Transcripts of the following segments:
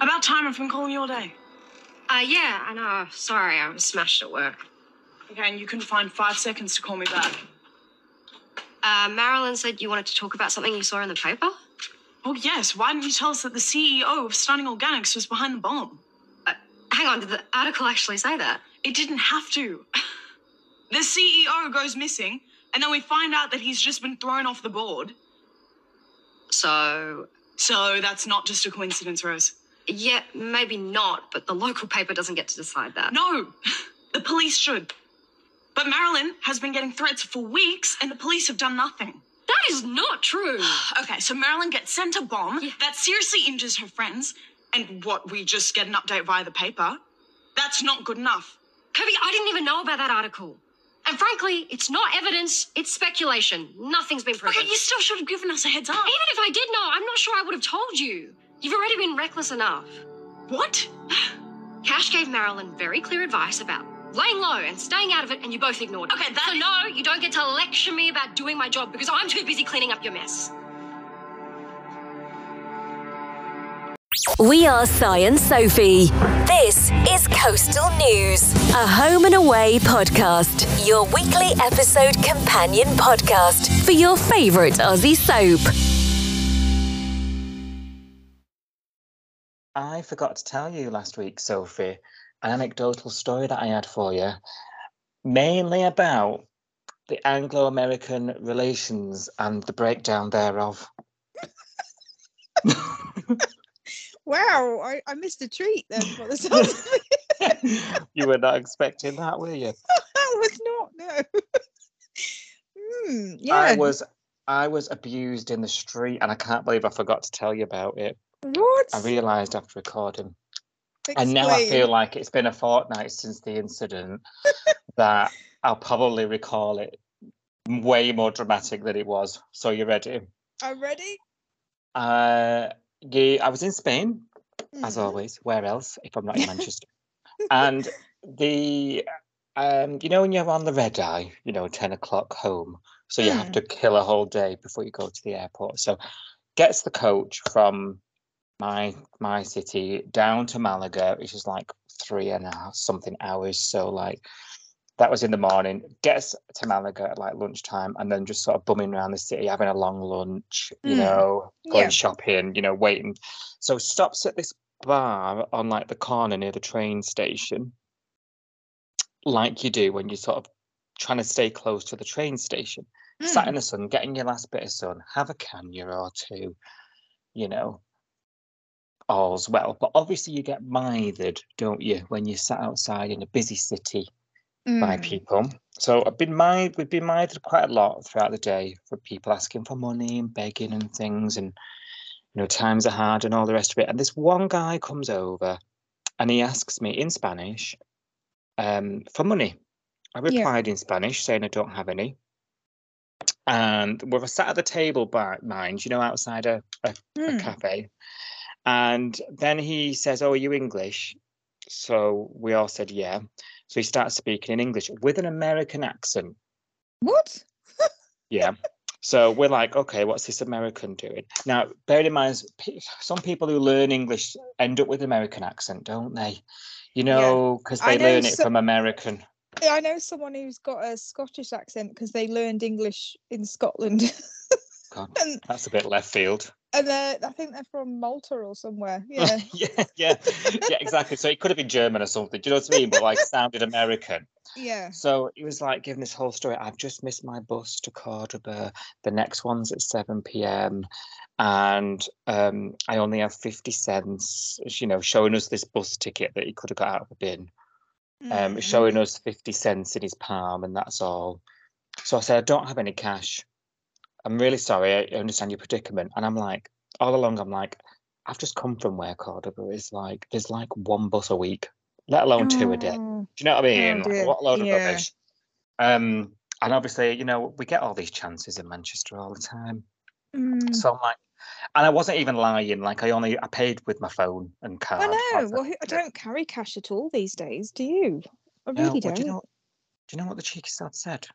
About time I've been calling you all day. Uh, yeah, I know. Sorry, I was smashed at work. Okay, and you can find five seconds to call me back. Uh, Marilyn said you wanted to talk about something you saw in the paper? Oh, yes. Why didn't you tell us that the CEO of Stunning Organics was behind the bomb? Uh, hang on, did the article actually say that? It didn't have to. the CEO goes missing, and then we find out that he's just been thrown off the board. So, So that's not just a coincidence, Rose. Yeah, maybe not, but the local paper doesn't get to decide that. No, the police should. But Marilyn has been getting threats for weeks, and the police have done nothing. That is not true. Okay, so Marilyn gets sent a bomb Yeah. that seriously injures her friends, and what, we just get an update via the paper? That's not good enough. Kirby, I didn't even know about that article. And frankly, it's not evidence, it's speculation. Nothing's been proven. Okay, you still should have given us a heads up. Even if I did know, I'm not sure I would have told you. You've already been reckless enough. What? Cash gave Marilyn very clear advice about laying low and staying out of it, and you both ignored it. Okay, that so is- no, you don't get to lecture me about doing my job because I'm too busy cleaning up your mess. We are Si and Sophie. This is Coastal News, a home and away podcast, your weekly episode companion podcast for your favourite Aussie soap. I forgot to tell you last week, Sophie, an anecdotal story that I had for you, mainly about the Anglo American relations and the breakdown thereof. Wow, I, I missed a treat then. The sound of it. you were not expecting that, were you? that was not no. Hmm, yeah. I was I was abused in the street and I can't believe I forgot to tell you about it. What? I realised after recording. And now I feel like it's been a fortnight since the incident that I'll probably recall it way more dramatic than it was. So you ready? I'm ready. Uh, yeah, I was in Spain, as Mhm. always. Where else if I'm not in Manchester? and the um, you know when you're on the red eye, you know, ten o'clock home, so you have Mm. to kill a whole day before you go to the airport. So gets the coach from my my city down to Malaga, which is like three and a half something hours. So like that was in the morning. Gets to Malaga at like lunchtime, and then just sort of bumming around the city, having a long lunch. You Mm. know, going Yeah. shopping. You know, waiting. So stops at this bar on like the corner near the train station, like you do when you're sort of trying to stay close to the train station. Sat in the sun, getting your last bit of sun, have a caña or two, you know, all's well. But obviously, you get mithered, don't you, when you're sat outside in a busy city by Mm. people. So I've been mithered, we've been mithered quite a lot throughout the day for people asking for money and begging and things, and you know, times are hard and all the rest of it. And this one guy comes over and he asks me in Spanish um, for money. I Yeah. replied in Spanish saying I don't have any. And we were sat at the table by mind, you know, outside a, a, a Mm. cafe. And then he says, Oh, are you English? So we all said, Yeah. So he starts speaking in English with an American accent. What? Yeah. So we're like, okay, what's this American doing? Now, bear in mind, some people who learn English end up with American accent, don't they? You know, because I they learn it so- from American. I know someone who's got a Scottish accent because they learned English in Scotland, God, and that's a bit left field. And they're, I think they're from Malta or somewhere. Yeah. yeah, yeah, yeah, exactly. So it could have been German or something. Do you know what I mean? But like sounded American. yeah. So he was like giving this whole story. I've just missed my bus to Cordoba. The next one's at 7 p.m. And um, I only have 50 cents, you know, showing us this bus ticket that he could have got out of the bin, um, Mm. showing us 50 cents in his palm, and that's all. So I said, I don't have any cash. I'm really sorry. I understand your predicament. And I'm like, all along, I'm like, I've just come from where Cordoba is like, there's like one bus a week, let alone two a day. Oh, Do you know what I mean? Like, what a load of Yeah. rubbish. Um, and obviously, you know, we get all these chances in Manchester all the time. mm. So I'm like, and I wasn't even lying. Like I only I paid with my phone and card. I know. Well, I don't carry cash at all these days. Do you? I really well, don't. Do you, know, do you know what the cheeky sod said?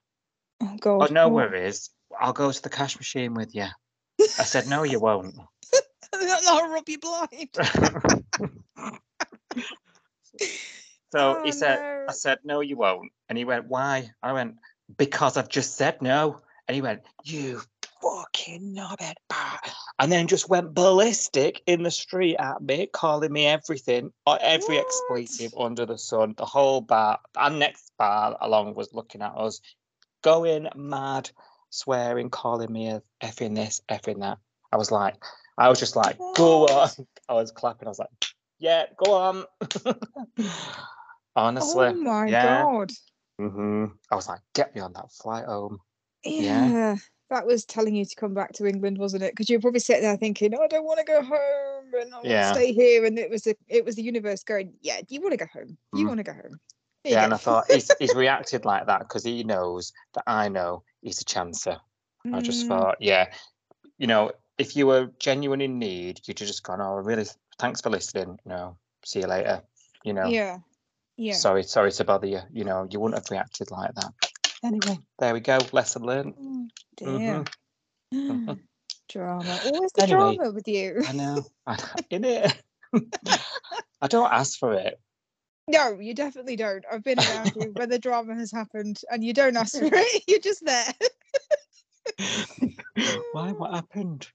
Oh God. Oh, no what? worries. I'll go to the cash machine with you. I said, no, you won't. That'll rub you blind. so Oh, he said, no. I said, no, you won't. And he went, why? I went, because I've just said no. And he went, you fucking knobhead. Ah. And then just went ballistic in the street at me, calling me everything, uh, every What? expletive under the sun. The whole bar, and next bar along was looking at us, going mad, swearing, calling me a effing this, effing that. I was like, I was just like, go on. I was clapping. I was like, yeah, go on. Honestly. oh my yeah. god. hmm I was like, get me on that flight home. Yeah. Yeah. That was telling you to come back to England, wasn't it? Because you're probably sitting there thinking, "Oh, I don't want to go home and I want Yeah. to stay here. And it was the it was the universe going, Yeah, you want to go home. You Mm. want to go home. Yeah, and I thought he's, he's reacted like that because he knows that I know he's a chancer. I just Mm, thought, yeah, you know, if you were genuine in need, you'd have just gone, oh, really, thanks for listening. You know, see you later. You know, Yeah. Yeah. sorry, sorry to bother you. You know, you wouldn't have reacted like that. Anyway, there we go. Lesson learned. Oh, Mm-hmm. dear. mhm. drama. Always the Anyway, drama with you. I know. I in it. I don't ask for it. No, you definitely don't. I've been around you when the drama has happened and you don't ask for it. You're just there. Why? What happened?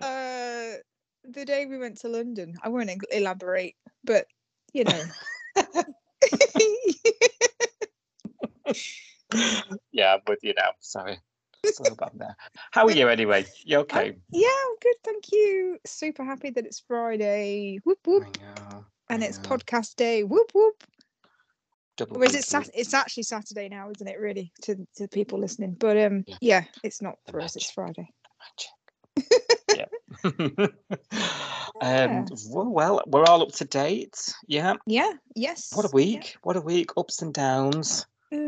Uh, the day we went to London, I won't elaborate, but you know. yeah, I'm with you now. Sorry. So bad there. How are you anyway? You okay? yeah, I'm good, thank you. Super happy that it's Friday. Whoop whoop. And it's podcast day. Whoop whoop. Double Or is it sat- it's actually Saturday now, isn't it, really, to to people listening. But um Yeah. yeah, it's not for us, it's Friday. magic. Yeah. um, well, well, we're all up to date. Yeah. Yeah, yes. What a yeah. week. What a week. Ups and downs. Mm,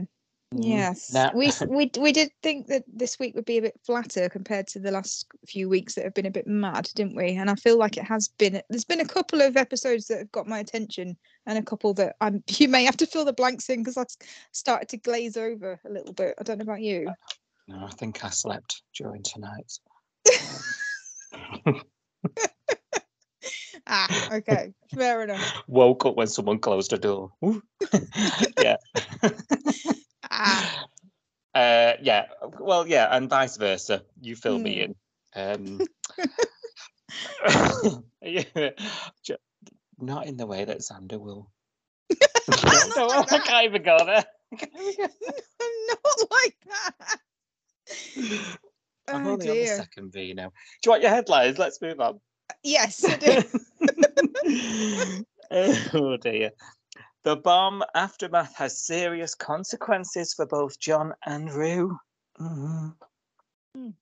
Mm. Yes. Now- we we we did think that this week would be a bit flatter compared to the last few weeks that have been a bit mad, didn't we? And I feel like it has been. There's been a couple of episodes that have got my attention, and a couple that I'm. You may have to fill the blanks in because I've started to glaze over a little bit. I don't know about you. No, I think I slept during tonight. ah, okay, fair enough. Woke up when someone closed the door. Yeah. Uh, yeah. Well, yeah, and vice versa. You fill me in. Um, yeah, not in the way that Xander will. no, I can't even go there. I'm not like that. I'm Oh only on the dear. second V now. Do you want your headlines? Let's move on. Yes, I do. oh dear. The bomb aftermath has serious consequences for both John and Roo. Mhm. Mm.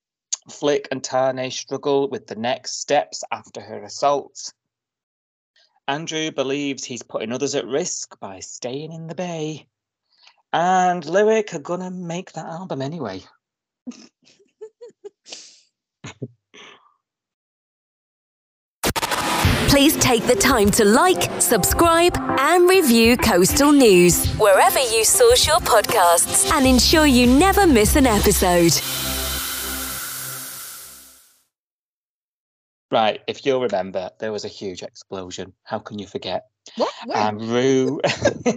Flick and Tane struggle with the next steps after her assault. Andrew believes he's putting others at risk by staying in the bay. And Lyric are gonna make that album anyway. Please take the time to like, subscribe, and review Coastal News wherever you source your podcasts and ensure you never miss an episode. Right, if you'll remember, there was a huge explosion. How can you forget? What? When? And Roo,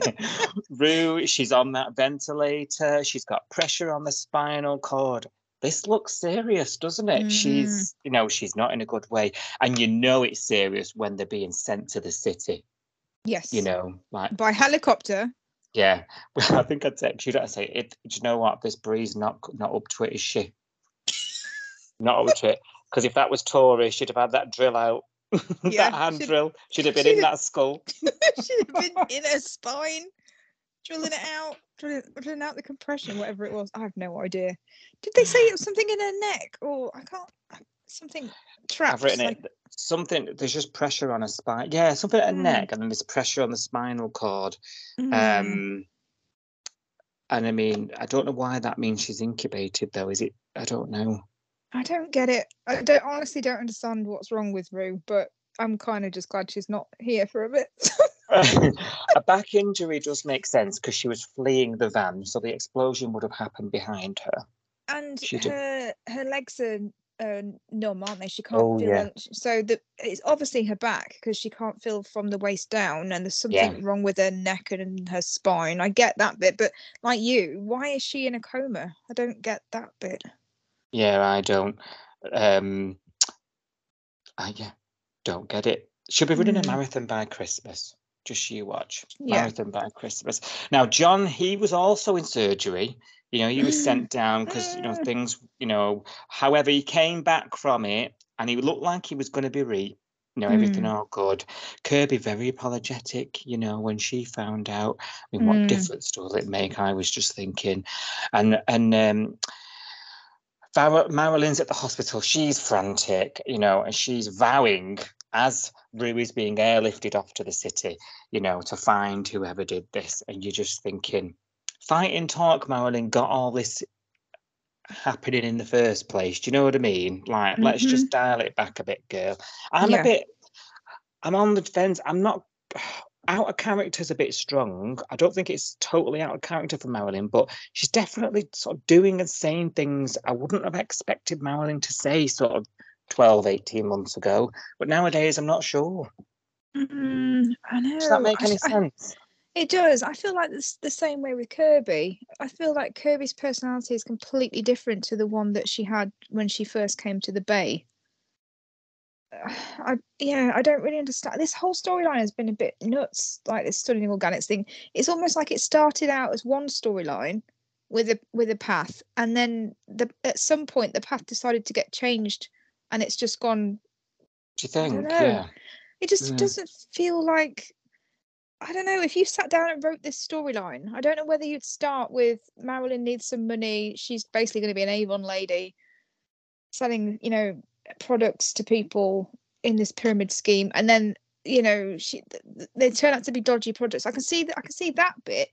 Roo, she's on that ventilator. She's got pressure on the spinal cord. This looks serious, doesn't it? Mm. She's, you know, she's not in a good way, and you know it's serious when they're being sent to the city. yes. You know, like by helicopter. yeah. Well, I think I'd text you. I say, it, do you know what? This Bree's not not up to it, is she? not up to it. Because if that was Tori, she'd have had that drill out. Yeah, that hand she'd- drill. She'd have been she'd in have- that skull. She'd have been in her spine, drilling it out, drilling out the compression, whatever it was. I have no idea. Did they say it was something in her neck, or I can't? Something trapped. I've written like- it. Something. There's just pressure on her spine. Yeah, something at her Mm. neck, and then there's pressure on the spinal cord. Mm. Um, and I mean, I don't know why that means she's incubated, though. Is it? I don't know. I don't get it. I don't honestly don't understand what's wrong with Roo, but I'm kind of just glad she's not here for a bit. a back injury does make sense because she was fleeing the van, so the explosion would have happened behind her. and She did. her her legs are uh, numb, aren't they? She can't Oh, feel. yeah. So the it's obviously her back because she can't feel from the waist down, and there's something Yeah. wrong with her neck and her spine. I get that bit, but like you, why is she in a coma? I don't get that bit. Yeah, I don't. Um, I yeah, don't get it. She'll be running a Mm. marathon by Christmas. Just you watch. Yeah. Marathon by Christmas. Now, John, he was also in surgery. You know, he was sent down because you know Mm. things. You know, however, he came back from it, and he looked like he was going to be re. You know, everything Mm. all good. Kirby very apologetic. You know, when she found out, I mean, what Mm. difference does it make? I was just thinking, and and um, Marilyn's at the hospital. She's frantic, you know, and she's vowing as Roo is being airlifted off to the city, you know, to find whoever did this. And you're just thinking, fighting talk, Marilyn got all this happening in the first place. Do you know what I mean? Like, let's just mm-hmm. dial it back a bit, girl. I'm Yeah. a bit, I'm on the fence. I'm not. Out of character's a bit strong. I don't think it's totally out of character for Marilyn, but she's definitely sort of doing and saying things I wouldn't have expected Marilyn to say sort of 12, 18 months ago. But nowadays, I'm not sure. Mm, I know. Does that make any I- sense? It does. I feel like it's the same way with Kirby. I feel like Kirby's personality is completely different to the one that she had when she first came to the Bay. I yeah, I don't really understand. This whole storyline has been a bit nuts, like this stunning organics thing. It's almost like it started out as one storyline with a with a path, and then the at some point the path decided to get changed, and it's just gone Do you think? Yeah. it just Mm. doesn't feel like I don't know if you sat down and wrote this storyline. I don't know whether you'd start with Marilyn needs some money. She's basically going to be an Avon lady selling, you know, products to people in this pyramid scheme, and then you know she th- th- they turn out to be dodgy products. I can see that. I can see that bit.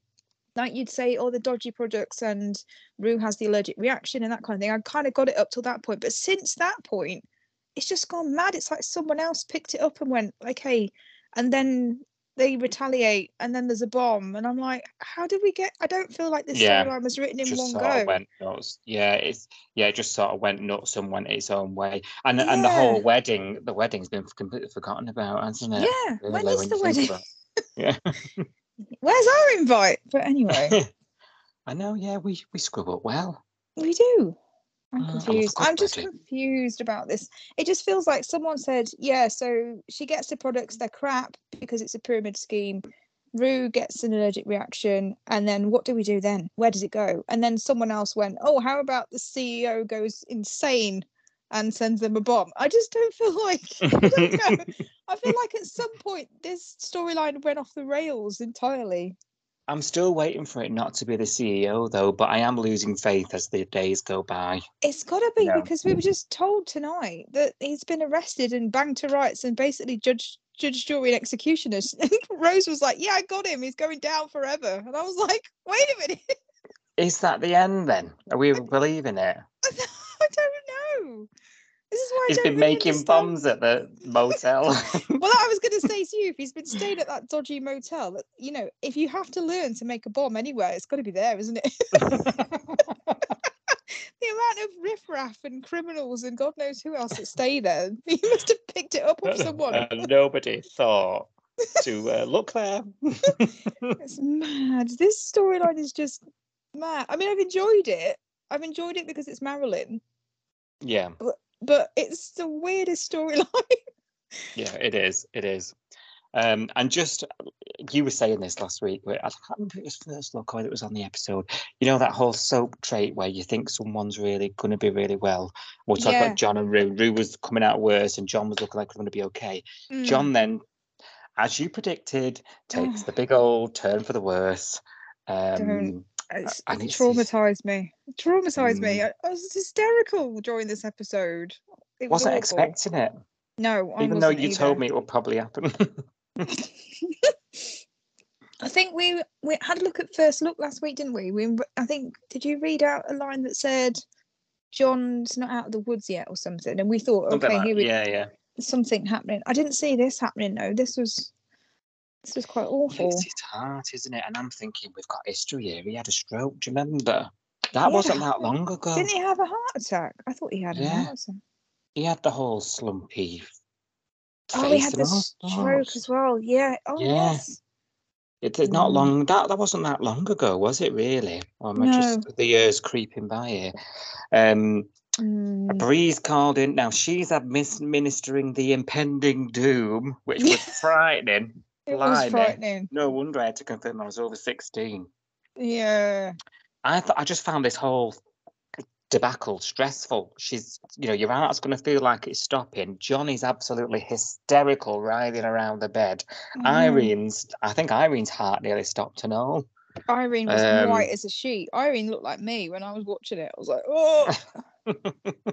Like you'd say, all the dodgy products, and Roo has the allergic reaction and that kind of thing. I kind of got it up till that point, but since that point, it's just gone mad. It's like someone else picked it up and went "Hey," and then they retaliate, and then there's a bomb, and I'm like, "How did we get?" I don't feel like this Yeah, storyline was written in one go. went nuts. Yeah, it's yeah, it just sort of went nuts and went its own way. And and the whole wedding, the wedding's been completely forgotten about, hasn't it? yeah, when Really, is the wedding? Yeah. Where's our invite? But anyway, I know, yeah, we we scrub up well. we do. I'm Uh, love confused. good I'm just confused about this. It just feels like someone said, yeah, so she gets the products, they're crap because it's a pyramid scheme. Roo gets an allergic reaction, and then what do we do then? Where does it go? And then someone else went, oh, how about the CEO goes insane and sends them a bomb? I just don't feel like I don't know. I feel like at some point this storyline went off the rails entirely. I'm still waiting for it not to be the CEO though, but I am losing faith as the days go by. It's got to be No. because we were just told tonight that he's been arrested and banged to rights and basically judge, judge, jury, and executioners. Rose was like, "Yeah, I got him. He's going down forever." And I was like, "Wait a minute, Is that the end then? Are we believing it? I don't know." This is why I don't He's been really making understand. bombs at the motel. Well, I was going to say to you, if he's been staying at that dodgy motel, you know, if you have to learn to make a bomb anywhere, it's got to be there, isn't it? the amount of riffraff and criminals and God knows who else that stay there, he must have picked it up off someone. and nobody thought to uh, look there. It's mad. This storyline is just mad. I mean, I've enjoyed it. I've enjoyed it because it's Marilyn, yeah, but it's the weirdest storyline. yeah, it is. It is. Um, and just you were saying this last week. Where I can't remember if it was first look or it was on the episode. You know that whole soap trait where you think someone's really going to be really well. We'll talk Yeah. about John and Roo. Roo was coming out worse, and John was looking like he was going to be okay. Mm. John then, as you predicted, takes the big old turn for the worse. Um, It's, and it traumatized me. It traumatized me. Mm. I, I was hysterical during this episode. It was wasn't awful. expecting it, No, I even though you either. told me it would probably happen. I think we we had a look at first look last week, didn't we? We I think did you read out a line that said John's not out of the woods yet or something? And we thought, Something okay, like- here we yeah, yeah. something happening. I didn't see this happening though. This was this was quite awful. It's his heart, isn't it? And I'm thinking we've got history here. He had a stroke. Do you remember? That wasn't that long ago. Didn't he have a heart attack? I thought he had a Yeah. heart attack. he had the whole slumpy. Oh, he had the stroke as well. Yeah. Oh, Yeah. yes. It- It's not Mm. long. That that wasn't that long ago, was it? Really? Or am I just the years creeping by here? Um, Mm. Bree's called in. Now she's administering the impending doom, which was frightening. It was frightening. No wonder I had to confirm I was over sixteen. Yeah. I thought I just found this whole debacle stressful. She's, you know, your heart's going to feel like it's stopping. Johnny's absolutely hysterical, writhing around the bed. Mm. Irene's, I think Irene's heart nearly stopped and all. Irene was Um, white as a sheet. Irene looked like me when I was watching it. I was like, oh.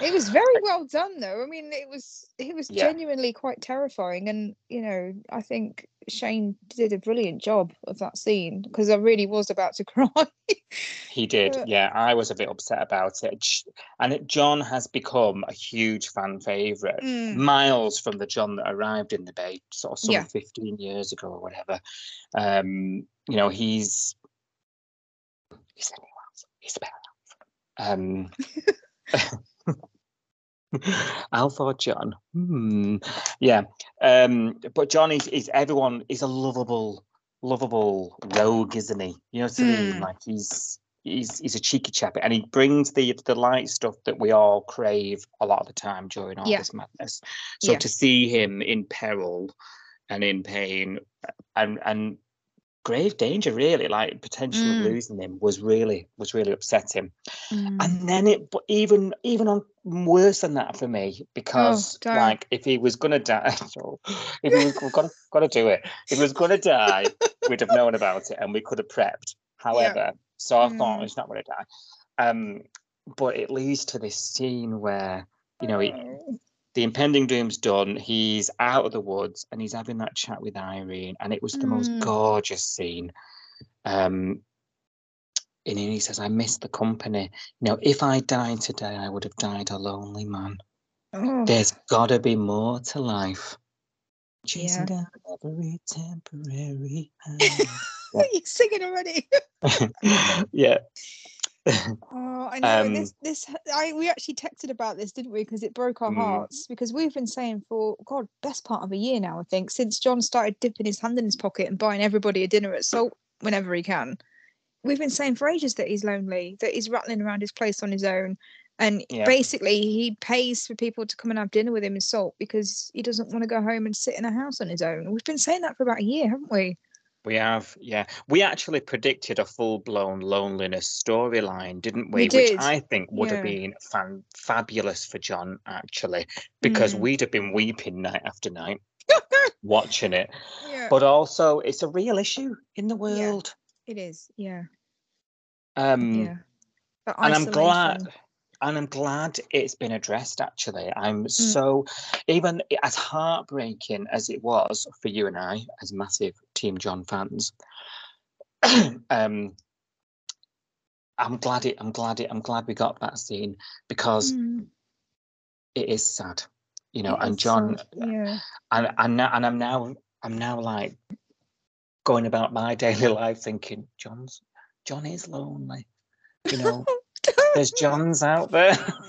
it was very well done, though. I mean, it was it was Yeah. genuinely quite terrifying, and you know, I think Shane did a brilliant job of that scene because I really was about to cry. He did, Uh, yeah. I was a bit upset about it, and it, John has become a huge fan favorite, Mm. miles from the John that arrived in the Bay, sort of some Yeah. fifteen years ago or whatever. Um, you know, he's he's anyone else. He's better. Um, Alpha John? Hmm. Yeah. Um, but John is, is everyone is a lovable, lovable rogue, isn't he? You know what I mean? Mm. Like he's he's he's a cheeky chap, and he brings the the light stuff that we all crave a lot of the time during all Yeah. this madness. So Yeah. to see him in peril and in pain and and grave danger, really, like potentially Mm. losing him was really was really upsetting. Mm. And then it, but even even on worse than that for me, because don't. like if he was gonna die, if he was got to do it, if he was gonna die, we'd have known about it and we could have prepped. However, so I thought Mm. he's not gonna die. Um, but it leads to this scene where you know he, Oh. The impending doom's done. He's out of the woods and he's having that chat with Irene, and it was the most Mm. gorgeous scene. Um, and he says, "I miss the company. You know, if I died today, I would have died a lonely man. Oh. There's got to be more to life. Chasing Yeah. down every temporary high." You're singing already. yeah, Oh, I know. Um, this, this, I we actually texted about this, didn't we? Because it broke our Mm. hearts. Because we've been saying for God, best part of a year now, I think, since John started dipping his hand in his pocket and buying everybody a dinner at Salt whenever he can. We've been saying for ages that he's lonely, that he's rattling around his place on his own, and Yeah. basically he pays for people to come and have dinner with him in Salt because he doesn't want to go home and sit in a house on his own. We've been saying that for about a year, haven't we? We have. Yeah, we actually predicted a full-blown loneliness storyline, didn't we? We did. Which I think would have been fan- fabulous for John, actually, because Mm. we'd have been weeping night after night watching it. yeah, But also, it's a real issue in the world. it is. Yeah, Um, yeah. And I'm glad. And I'm glad it's been addressed actually. I'm so even as heartbreaking as it was for you and I as massive Team John fans. um I'm glad it I'm glad it I'm glad we got that scene because Mm. it is sad. You know, It and John sad, yeah. and and now and I'm now I'm now like going about my daily life thinking, John's John is lonely. You know, there's Johns out there.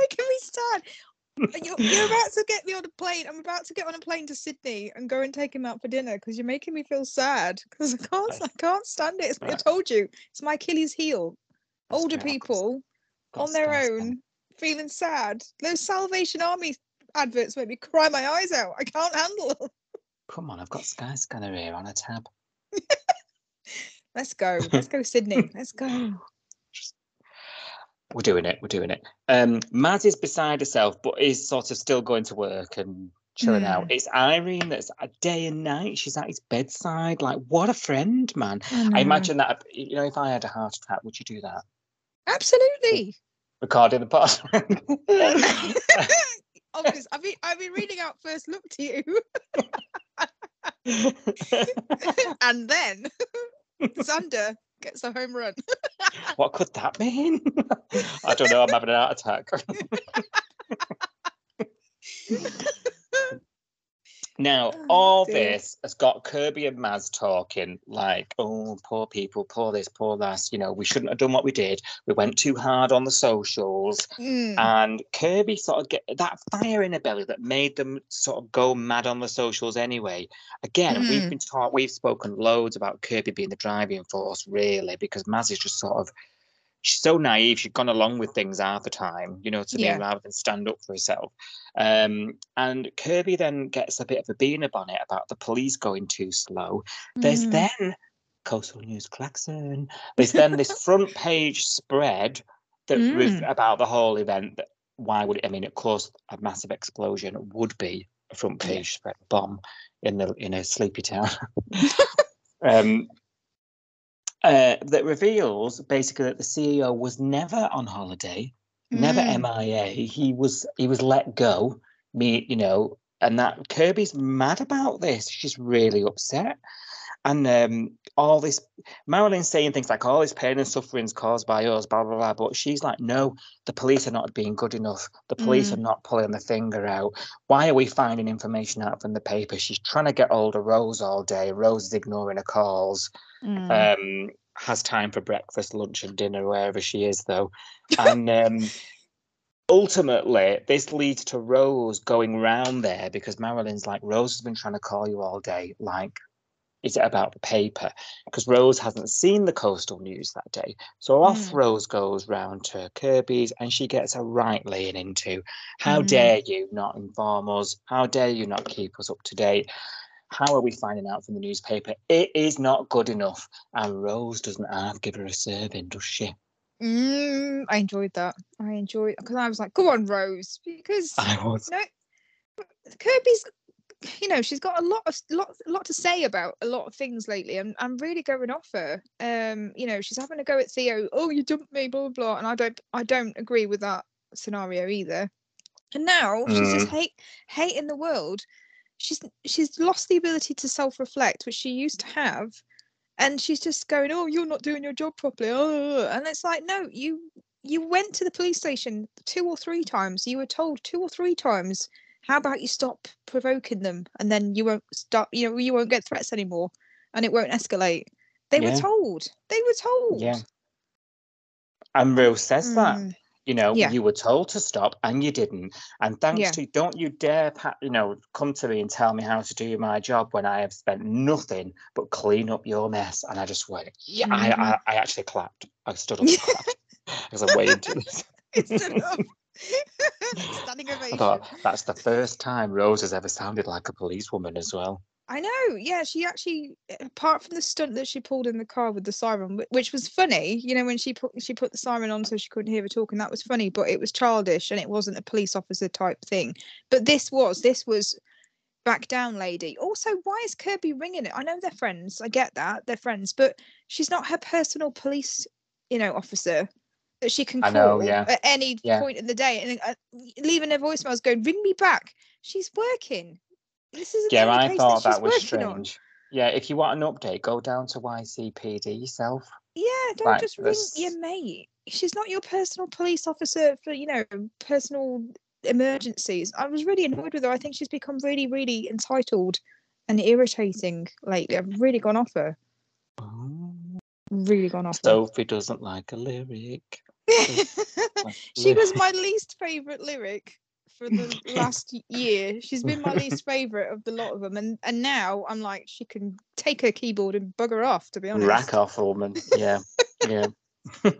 making me sad. You're, you're about to get me on a plane. I'm about to get on a plane to Sydney and go and take him out for dinner because you're making me feel sad because I can't. I can't stand it. It's, I told you, it's my Achilles heel. That's Older. People on their own, feeling sad. Those Salvation Army adverts make me cry my eyes out. I can't handle them. Come on, I've got Skyscanner here on a tab. Let's go. Let's go, Sydney. Let's go. We're doing it. We're doing it. Um, Maz is beside herself, but is sort of still going to work and chilling out. Mm. It's Irene that's a day and night. She's at his bedside. Like, what a friend, man. I imagine that, you know, if I had a heart attack, would you do that? Absolutely. Recording the pod. Obvious. I've been, I've been reading out first look to you. and then Xander gets a home run. what could that mean? I don't know. I'm having an heart attack. Now, Oh, all dear. this has got Kirby and Maz talking like, oh, poor people, poor this, poor that. You know, we shouldn't have done what we did. We went too hard on the socials. Mm. And Kirby sort of get that fire in her belly that made them sort of go mad on the socials anyway. Again, we've Mm. been taught, we've spoken loads about Kirby being the driving force, really, because Maz is just sort of, she's so naive. She's gone along with things half the time, you know, to Yeah. me, rather than stand up for herself. Um, and Kirby then gets a bit of a bean up on it about the police going too slow. There's Mm. then Coastal News Klaxon. There's then this front page spread that with, Mm. about the whole event. That why would it? I mean, of course, a massive explosion would be a front Yeah. page spread bomb in the in a sleepy town. um, uh, that reveals basically that the CEO was never on holiday, never Mm. MIA. He was he was let go. Me, you know, and that Kirby's mad about this. She's really upset. And um, all this, Marilyn's saying things like, all this pain and suffering is caused by us, blah, blah, blah. But she's like, no, the police are not being good enough. The police Mm. are not pulling the finger out. Why are we finding information out from the paper? She's trying to get hold of Rose all day. Rose is ignoring her calls Mm. um, has time for breakfast, lunch, and dinner wherever she is, though. And um, ultimately, this leads to Rose going round there because Marilyn's like, Rose has been trying to call you all day. Like, is it about the paper? Because Rose hasn't seen the coastal news that day. So off Mm. Rose goes round to Kirby's and she gets a right laying into how Mm. dare you not inform us? How dare you not keep us up to date? How are we finding out from the newspaper? It is not good enough. And Rose doesn't half give her a serving, does she? Mm, I enjoyed that. I enjoyed because I was like, "Go on, Rose," because I was. no, Kirby's, you know, she's got a lot of lot lot to say about a lot of things lately. and I'm really going off her. Um, you know, she's having a go at Theo. Oh, you dumped me, blah blah blah. And I don't, I don't agree with that scenario either. And now she's just hate hating the world. She's she's lost the ability to self reflect, which she used to have. And she's just going, "Oh, you're not doing your job properly." Oh, and it's like, no, you you went to the police station two or three times. You were told two or three times. How about you stop provoking them, and then you won't stop. You know, you won't get threats anymore, and it won't escalate. They Yeah. were told. They were told. Yeah. And Rose says that. Mm, You know, Yeah. you were told to stop and you didn't. And thanks Yeah. to don't you dare, you know, come to me and tell me how to do my job when I have spent nothing but clean up your mess. And I just went, yeah, I, Mhm. I, I actually clapped. I stood up and clapped because I'm waiting to this. It's enough. Standing I thought that's the first time Rose has ever sounded like a policewoman as well. I know. Yeah, she actually, apart from the stunt that she pulled in the car with the siren, which was funny, you know, when she put she put the siren on so she couldn't hear her talking, that was funny, but it was childish and it wasn't a police officer type thing. But this was, this was back down, lady. Also, why is Kirby ringing it? I know they're friends. I get that they're friends, but she's not her personal police, you know, officer that she can call know, yeah. at any Yeah. point in the day and uh, leaving her voicemails going, ring me back. She's working. This is Yeah, I thought that, that was working on. strange. Yeah, if you want an update, go down to YCPD yourself. Yeah, don't Like, just ring that's- your mate. She's not your personal police officer for, you know, personal emergencies. I was really annoyed with her. I think she's become really, really entitled and irritating lately. I've really gone off her. Oh, Really gone off Sophie doesn't like a lyric. she was my least favourite lyric for the last year. She's been my least favourite of the lot of them. And and now I'm like, she can take her keyboard and bugger off, to be honest. Rack off, woman. Yeah, yeah.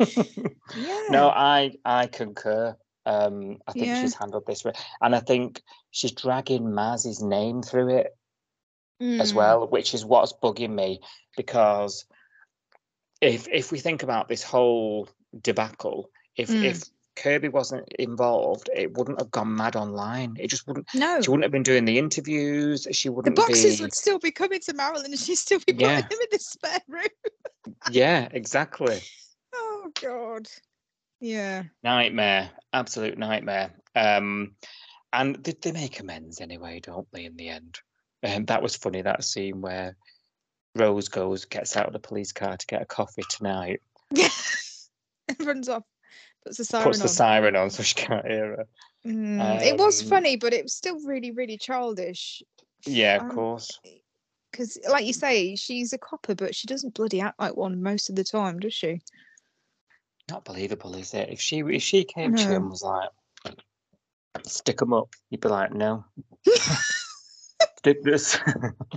Yeah. no, I I concur. Um, I think Yeah. she's handled this, re- and I think she's dragging Maz's name through it as Mm, well, which is what's bugging me because if if we think about this whole debacle, if Mm. if Kirby wasn't involved, it wouldn't have gone mad online. It just wouldn't. No. She wouldn't have been doing the interviews. She The wouldn't The boxes be. would still be coming to Marilyn and she'd still be putting Yeah. them in the spare room. Yeah, exactly. Oh god. Yeah. Nightmare, absolute nightmare. Um, and did they make amends anyway? Don't they? In the end, um, that was funny. That scene where Rose goes, gets out of the police car to get a coffee tonight, runs off. Puts the siren puts the on. siren on so she can't hear her. Mm, it was Um, funny, but it was still really, really childish. Yeah, of Um, course. Because, like you say, she's a copper, but she doesn't bloody act like one most of the time, does she? Not believable, is it? If she if she came to him and was like, stick 'em up, you'd be like, no. Stick this.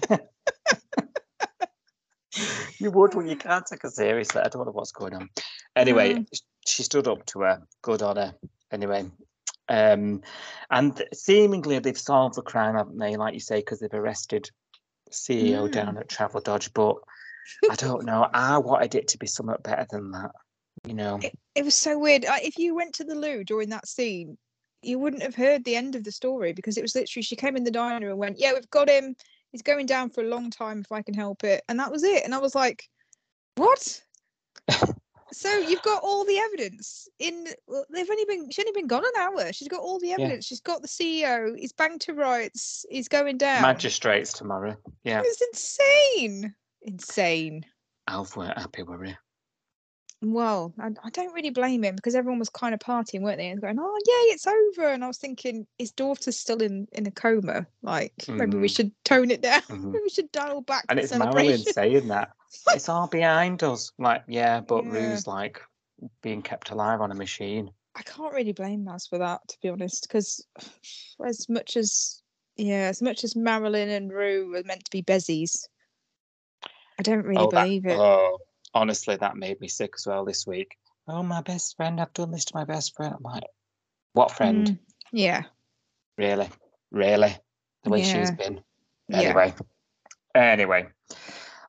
you would when you can't take her seriously. I don't know what's going on. Anyway, sh- she stood up to her. Good on her. Anyway. Um, and seemingly they've solved the crime, haven't they? Like you say, because they've arrested CEO down at Travel Dodge. But I don't know. I wanted it to be somewhat better than that. You know. It, it was so weird. If you went to the loo during that scene, you wouldn't have heard the end of the story because it was literally she came in the diner and went, "Yeah, we've got him. He's going down for a long time if I can help it," and that was it. And I was like, "What?" so you've got all the evidence in. They've only been she's only been gone an hour. She's got all the evidence. She's got the CEO. He's banged to rights. He's going down. Magistrates tomorrow. Yeah. It's insane. Insane. Alf weren't happy, were we? Well, I, I don't really blame him because everyone was kind of partying, weren't they? And going, "Oh, yay, it's over!" And I was thinking, his daughter's still in in a coma. Like, maybe we Mhm. should tone it down. Mhm. Maybe we should dial back And the it's Marilyn saying that. It's all behind us. Like, yeah, but Yeah. Roo's like being kept alive on a machine. I can't really blame Maz for that, to be honest, because as much as yeah, as much as Marilyn and Roo were meant to be bezies, I don't really oh, that- believe it. oh, honestly, that made me sick as well this week. Oh, my best friend, I've done this to my best friend. I'm like, what friend? Mm, yeah, Really? Really? The way she has been. yeah. Anyway. Anyway.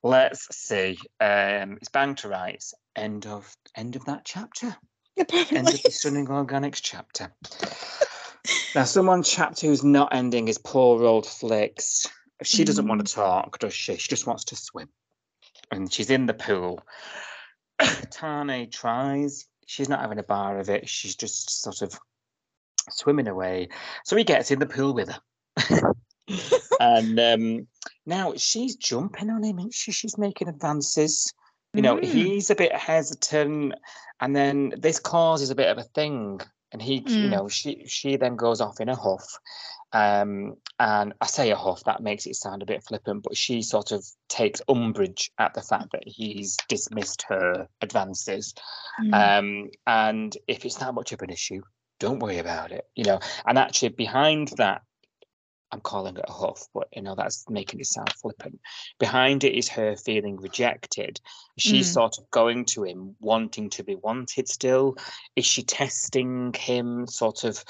Let's see. Um, it's bang to rights. End of end of that chapter. End of the stunning organics chapter. Now, someone chapter who's not ending is poor old Flicks. She doesn't want to talk, does she? She just wants to swim. And she's in the pool. Tane tries. She's not having a bar of it. She's just sort of swimming away. So he gets in the pool with her. and um, now she's jumping on him, she? She's making advances. You know, Mm. he's a bit hesitant, and then this causes a bit of a thing. And he, you Mm. know, she she then goes off in a huff. Um, and I say a huff, that makes it sound a bit flippant, but she sort of takes umbrage at the fact that he's dismissed her advances. Mm. Um, and if it's that much of an issue, don't worry about it, you know. And actually, behind that, I'm calling it a huff, but you know, that's making it sound flippant. Behind it is her feeling rejected. She's Mm. sort of going to him, wanting to be wanted still. Is she testing him, sort of?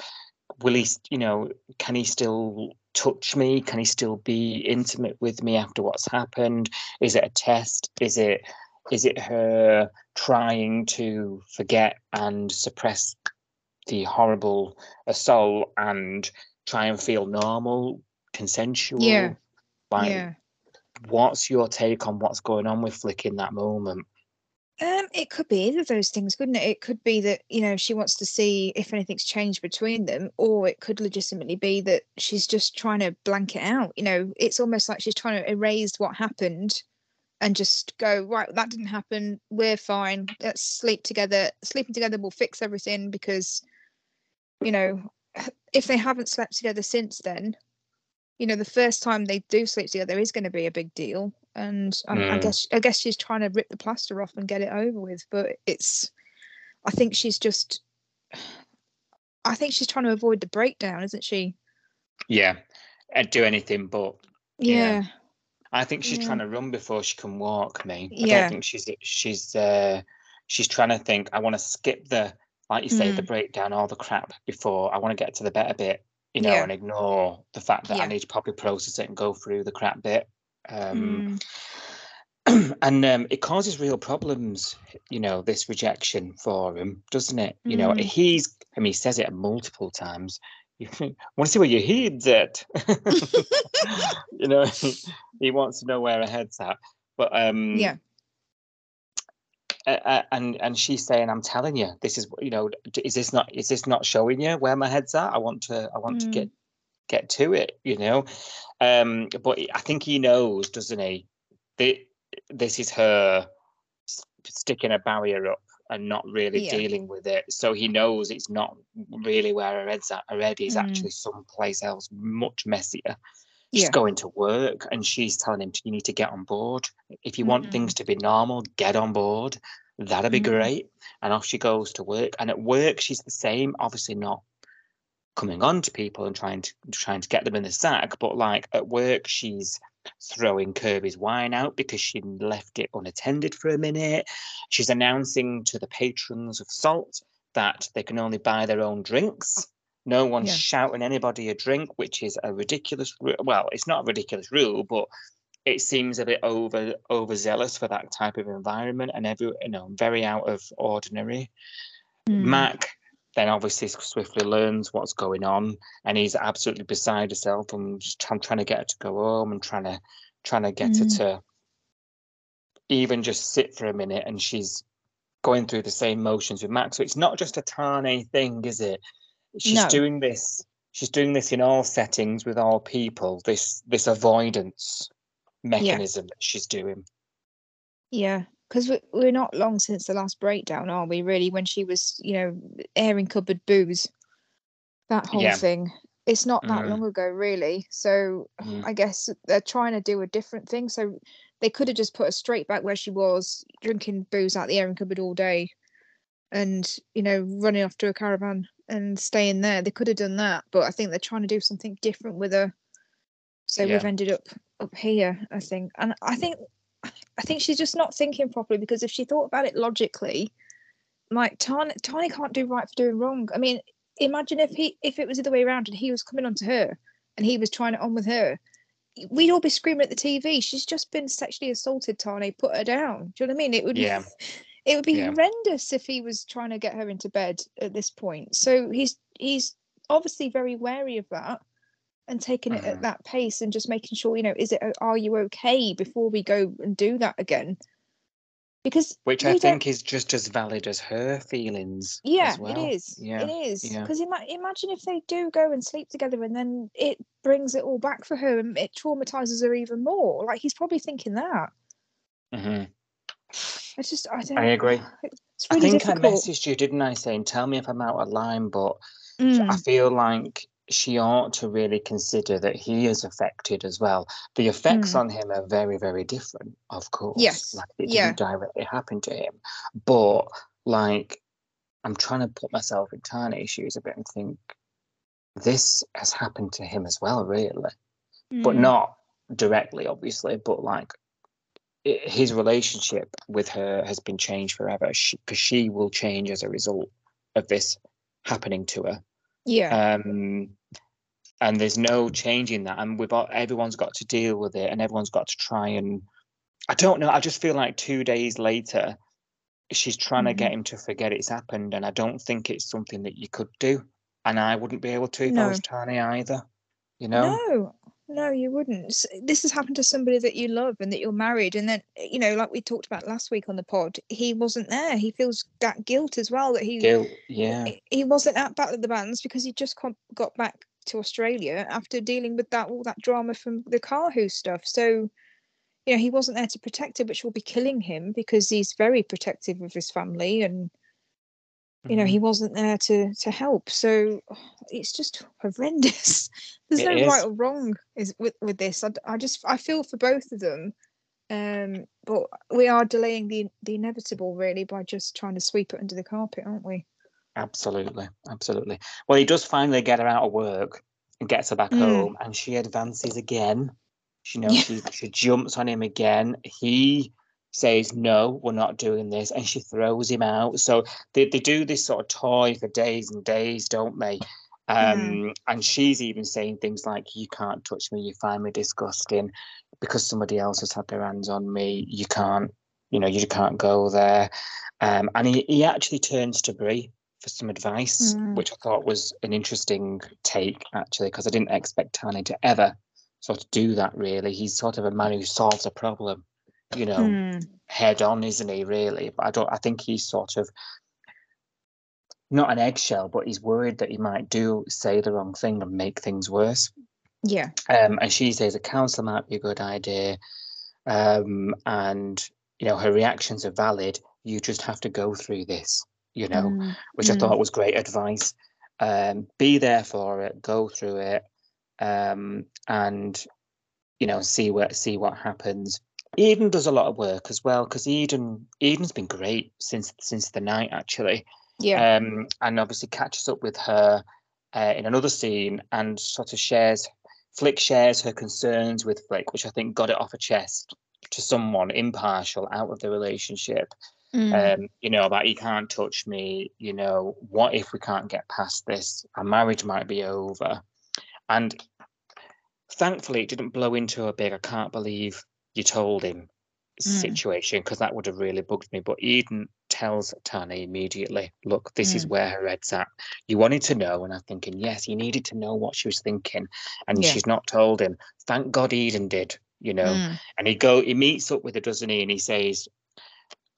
Will he, you know, can he still touch me? Can he still be intimate with me after what's happened? Is it a test? Is it is it her trying to forget and suppress the horrible assault and try and feel normal, consensual? Like, yeah. what's your take on what's going on with Flick in that moment? Um, it could be either of those things, couldn't it? It could be that you know she wants to see if anything's changed between them, or it could legitimately be that she's just trying to blank it out. You know, it's almost like she's trying to erase what happened and just go right. That didn't happen. We're fine. Let's sleep together. Sleeping together will fix everything because, you know, if they haven't slept together since then, you know, the first time they do sleep together is going to be a big deal. And I, I Mm. guess I guess she's trying to rip the plaster off and get it over with. But it's, I think she's just, I think she's trying to avoid the breakdown, isn't she? Yeah, and do anything but. Yeah. Yeah. I think she's Yeah. trying to run before she can walk. Me, I Yeah. don't think she's she's uh, she's trying to think. I want to skip the like you say the Mm. breakdown, all the crap before. I want to get to the better bit, you know, Yeah. and ignore the fact that Yeah. I need to probably process it and go through the crap bit. Um, Mm. and um, it causes real problems, you know, this rejection for him, doesn't it? You know, Mm. he's, I mean, he says it multiple times. You want to see where your head's at? you know, he wants to know where her head's at. But um, Yeah. Uh, and and she's saying, "I'm telling you, this is you know, is this not is this not showing you where my head's at? I want to I want to Mm. get get to it, you know." Um, but I think he knows, doesn't he? That this is her sticking a barrier up and not really Yeah. dealing with it. So he knows it's not really where her head's at. Her head is Mm. actually someplace else, much messier. She's Yeah. going to work and she's telling him you need to get on board. If you want Mhm. things to be normal, get on board. That'll be Mhm. great. And off she goes to work. And at work, she's the same. Obviously, not coming on to people and trying to trying to get them in the sack, but like at work, she's throwing Kirby's wine out because she left it unattended for a minute. She's announcing to the patrons of Salt that they can only buy their own drinks. No one's Yeah. shouting anybody a drink, which is a ridiculous. Well, it's not a ridiculous rule, but it seems a bit over overzealous for that type of environment, and every you know very out of ordinary. Mm. Mac then obviously swiftly learns what's going on, and he's absolutely beside himself and just trying, trying to get her to go home and trying to trying to get her Mm. to even just sit for a minute, and she's going through the same motions with Mac. So it's not just a Tane thing, is it? She's No. doing this. She's doing this in all settings with all people. This this avoidance mechanism that she's doing. Yeah, because we, we're not long since the last breakdown, are we? Really, when she was, you know, airing cupboard booze, that whole Yeah. thing. It's not that Mhm. long ago, really. So Mm. I guess they're trying to do a different thing. So they could have just put her straight back where she was, drinking booze out the airing cupboard all day, and you know, running off to a caravan and staying there. They could have done that, but I think they're trying to do something different with her. So Yeah. we've ended up up here, I think, and I think I think she's just not thinking properly because if she thought about it logically, like Tane, Tane can't do right for doing wrong. I mean, imagine if he if it was the other way around and he was coming on to her and he was trying it on with her, we'd all be screaming at the TV. She's just been sexually assaulted, Tane. Put her down. Do you know what I mean? It would Yeah. it would be Yeah. horrendous if he was trying to get her into bed at this point. So he's he's obviously very wary of that and taking it Mhm. at that pace and just making sure, you know, is it are you okay before we go and do that again? Because Which I don't- think is just as valid as her feelings. yeah, as well. it is. Yeah. It is. yeah. Because ima- imagine if they do go and sleep together and then it brings it all back for her and it traumatizes her even more. Like he's probably thinking that. hmm I just, I don't I agree. It's I think difficult. I messaged you, didn't I, saying tell me if I'm out of line, but I Mm, feel like she ought to really consider that he is affected as well. The effects Mm. on him are very, very different, of course. Yes, Like it yeah. didn't directly happen to him. But like I'm trying to put myself in Tane's shoes a bit and think this has happened to him as well, really. But mm, not directly, obviously, but like i his relationship with her has been changed forever. Because she, will change as a result of this happening to her. Yeah. um and there's no changing that and we've all, everyone's got to deal with it and everyone's got to try and i don't know i just feel like two days later she's trying to get him to forget it's happened and i don't think it's something that you could do and i wouldn't be able to if i was tane either you know? No, no, you wouldn't. This has happened to somebody that you love and that you're married, and then eh, you know, like we talked about last week on the pod, he wasn't there. He feels that guilt as well that he guilt yeah he- wasn't at Battle of the Bands because he just got back to Australia after dealing with that all that drama from the Kahu stuff. So, you know, he wasn't there to protect her, which will be killing him because he's very protective of his family and you know he wasn't there to to help. So it's just horrendous. There's It no is. right or wrong is with with this. I just i feel for both of them um but we are delaying the the inevitable really by just trying to sweep it under the carpet aren't we? Absolutely. Absolutely. Well he does finally get her out of work and gets her back Mm. home and she advances again. She knows Yeah. she, she jumps on him again. He says no we're not doing this and she throws him out. So they, they do this sort of toy for days and days don't they? Um and she's even saying things like you can't touch me you find me disgusting. Because somebody else has had their hands on me you can't you know you can't go there. Um and he, he actually turns to bree for some advice Mm. which i thought was an interesting take actually because i didn't expect tane to ever sort of do that really. He's sort of a man who solves a problem you know Hmm. head on, isn't he? Really, but I don't. I think he's sort of not an eggshell, but he's worried that he might do say the wrong thing and make things worse. yeah Um, and she says a counsel might be a good idea, um, and you know her reactions are valid. You just have to go through this, you know, Mm, which I mm. thought was great advice. Um, be there for it, go through it, um, and you know, see what see what happens. Eden does a lot of work as well because Eden Eden's been great since since the night actually. Yeah. Um, and obviously catches up with her uh, in another scene and sort of shares Flick shares her concerns with Flick, which I think got it off her chest to someone impartial out of the relationship. Mm. Um, you know, about you can't touch me, you know, what if we can't get past this? Our marriage might be over. And thankfully it didn't blow into a big I can't believe you told him Mm. situation because that would have really bugged me. But Eden tells Tane immediately, look, this is Mm. where her head's at. You wanted to know, and I'm thinking, yes, he needed to know what she was thinking, and Yeah. she's not told him. Thank God Eden did, you know. Mm. And he go, he meets up with her, doesn't he? And he says,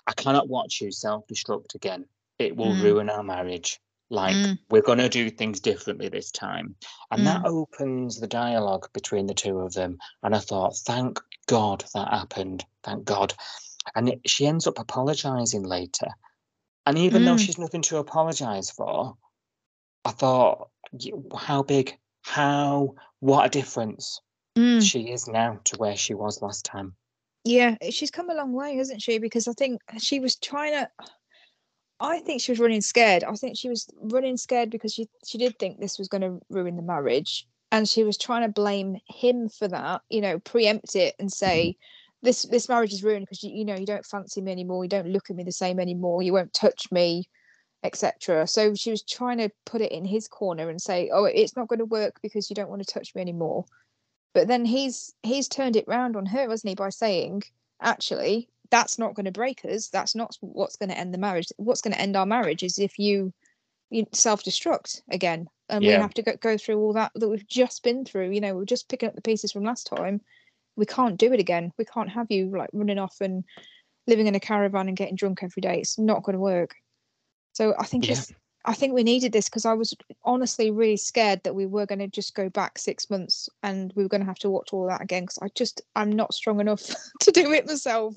I cannot watch you self-destruct again. It will Mm. ruin our marriage. Like Mm. we're gonna do things differently this time. And that opens the dialogue between the two of them. And I thought, thank God that happened. Thank God. And it, she ends up apologizing later. And even though Mm. she's nothing to apologize for, I thought, how big, how, what a difference Mm. she is now to where she was last time. Yeah, she's come a long way, hasn't she? Because I think she was trying to. I think she was running scared. I think she was running scared because she she did think this was going to ruin the marriage, and she was trying to blame him for that. You know, preempt it and say, "This this marriage is ruined because you you know you don't fancy me anymore. You don't look at me the same anymore. You won't touch me." etc so she was trying to put it in his corner and say oh it's not going to work because you don't want to touch me anymore but then he's he's turned it round on her hasn't he by saying actually that's not going to break us. That's not what's going to end the marriage. What's going to end our marriage is if you you self-destruct again. And we have to go, go through all that that we've just been through. You know we're just picking up the pieces from last time. We can't do it again. We can't have you like running off and living in a caravan and getting drunk every day. It's not going to work. So i think Yeah. it's I think we needed this because I was honestly really scared that we were going to just go back six months and we were going to have to watch all that again because I just I'm not strong enough to do it myself.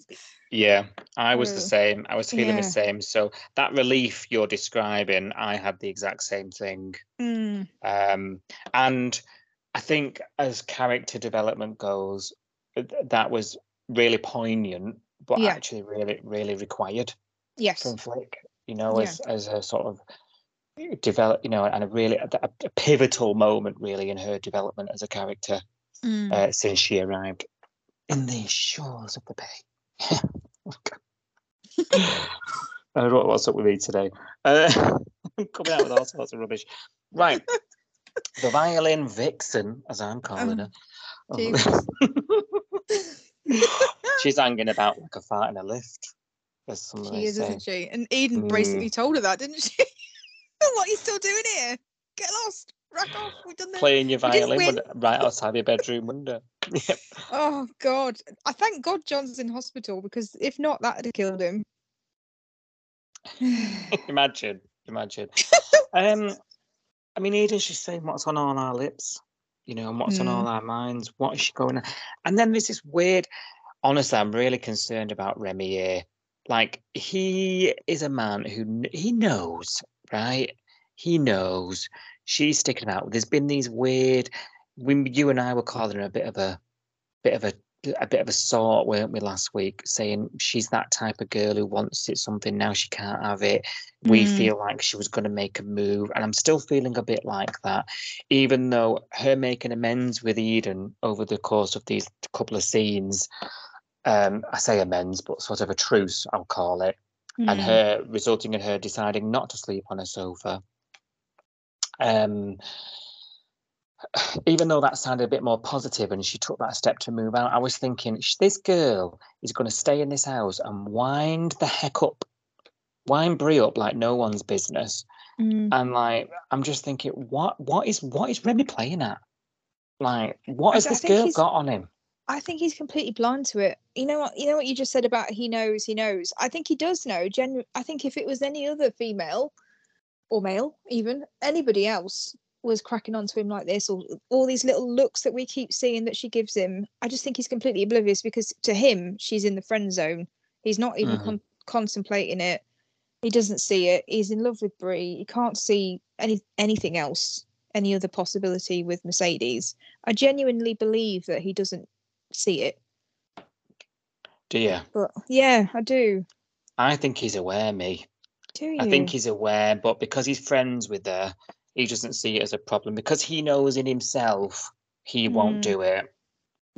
Yeah, I was the Uh, same. I was feeling the same. So that relief you're describing, I had the exact same thing. Mm, Um, and I think as character development goes, that was really poignant, but Yeah. actually really, really required yes. from Flick. You know, Yeah. as as a sort of develop, you know, and a really a, a pivotal moment really in her development as a character Mm. uh, since she arrived in the shores of the bay. I don't know what's up with me today. Uh, I'm coming out with all sorts of rubbish. Right. The violin vixen, as I'm calling her. Oh. She's hanging about like a fart in a lift. As some she is, say. isn't she? And Eden Mm. basically told her that, didn't she? What are you still doing here? Get lost. Rack off. We've done this. Playing your violin right outside your bedroom window. Yep. Oh God! I thank God John's in hospital because if not, that'd have killed him. imagine, imagine. um, I mean, Eden, she's saying what's on all our lips, you know, and what's on Mm. all our minds. What is she going on? And then there's this weird. Honestly, I'm really concerned about Remy here. Like, he is a man who he knows, right? He knows she's sticking out. There's been these weird. When you and I were calling her a bit of a, bit of a a bit of a sort, weren't we, last week, saying she's that type of girl who wants it something now she can't have it. We Mm. feel like she was going to make a move, and I'm still feeling a bit like that, even though her making amends with Eden over the course of these couple of scenes, um, I say amends, but sort of a truce, I'll call it, and Mm. her resulting in her deciding not to sleep on a sofa. Um, even though that sounded a bit more positive and she took that step to move out, I was thinking this girl is going to stay in this house and wind the heck up, wind Bree up like no one's business. Mm. And like, I'm just thinking, what, what is, what is Remy playing at? Like, what has I this girl got on him? I think he's completely blind to it. You know what? You know what you just said about he knows, he knows. I think he does know. Genu- I think if it was any other female or male, even anybody else was cracking onto him like this, or all these little looks that we keep seeing that she gives him, I just think he's completely oblivious because to him, she's in the friend zone. He's not even Mhm. con- contemplating it. He doesn't see it. He's in love with Bree. He can't see any anything else, any other possibility with Mercedes. I genuinely believe that he doesn't see it. Do you? But yeah, I do. I think he's aware, me. Do you? I think he's aware, but because he's friends with her, he doesn't see it as a problem because he knows in himself he won't Mm, do it.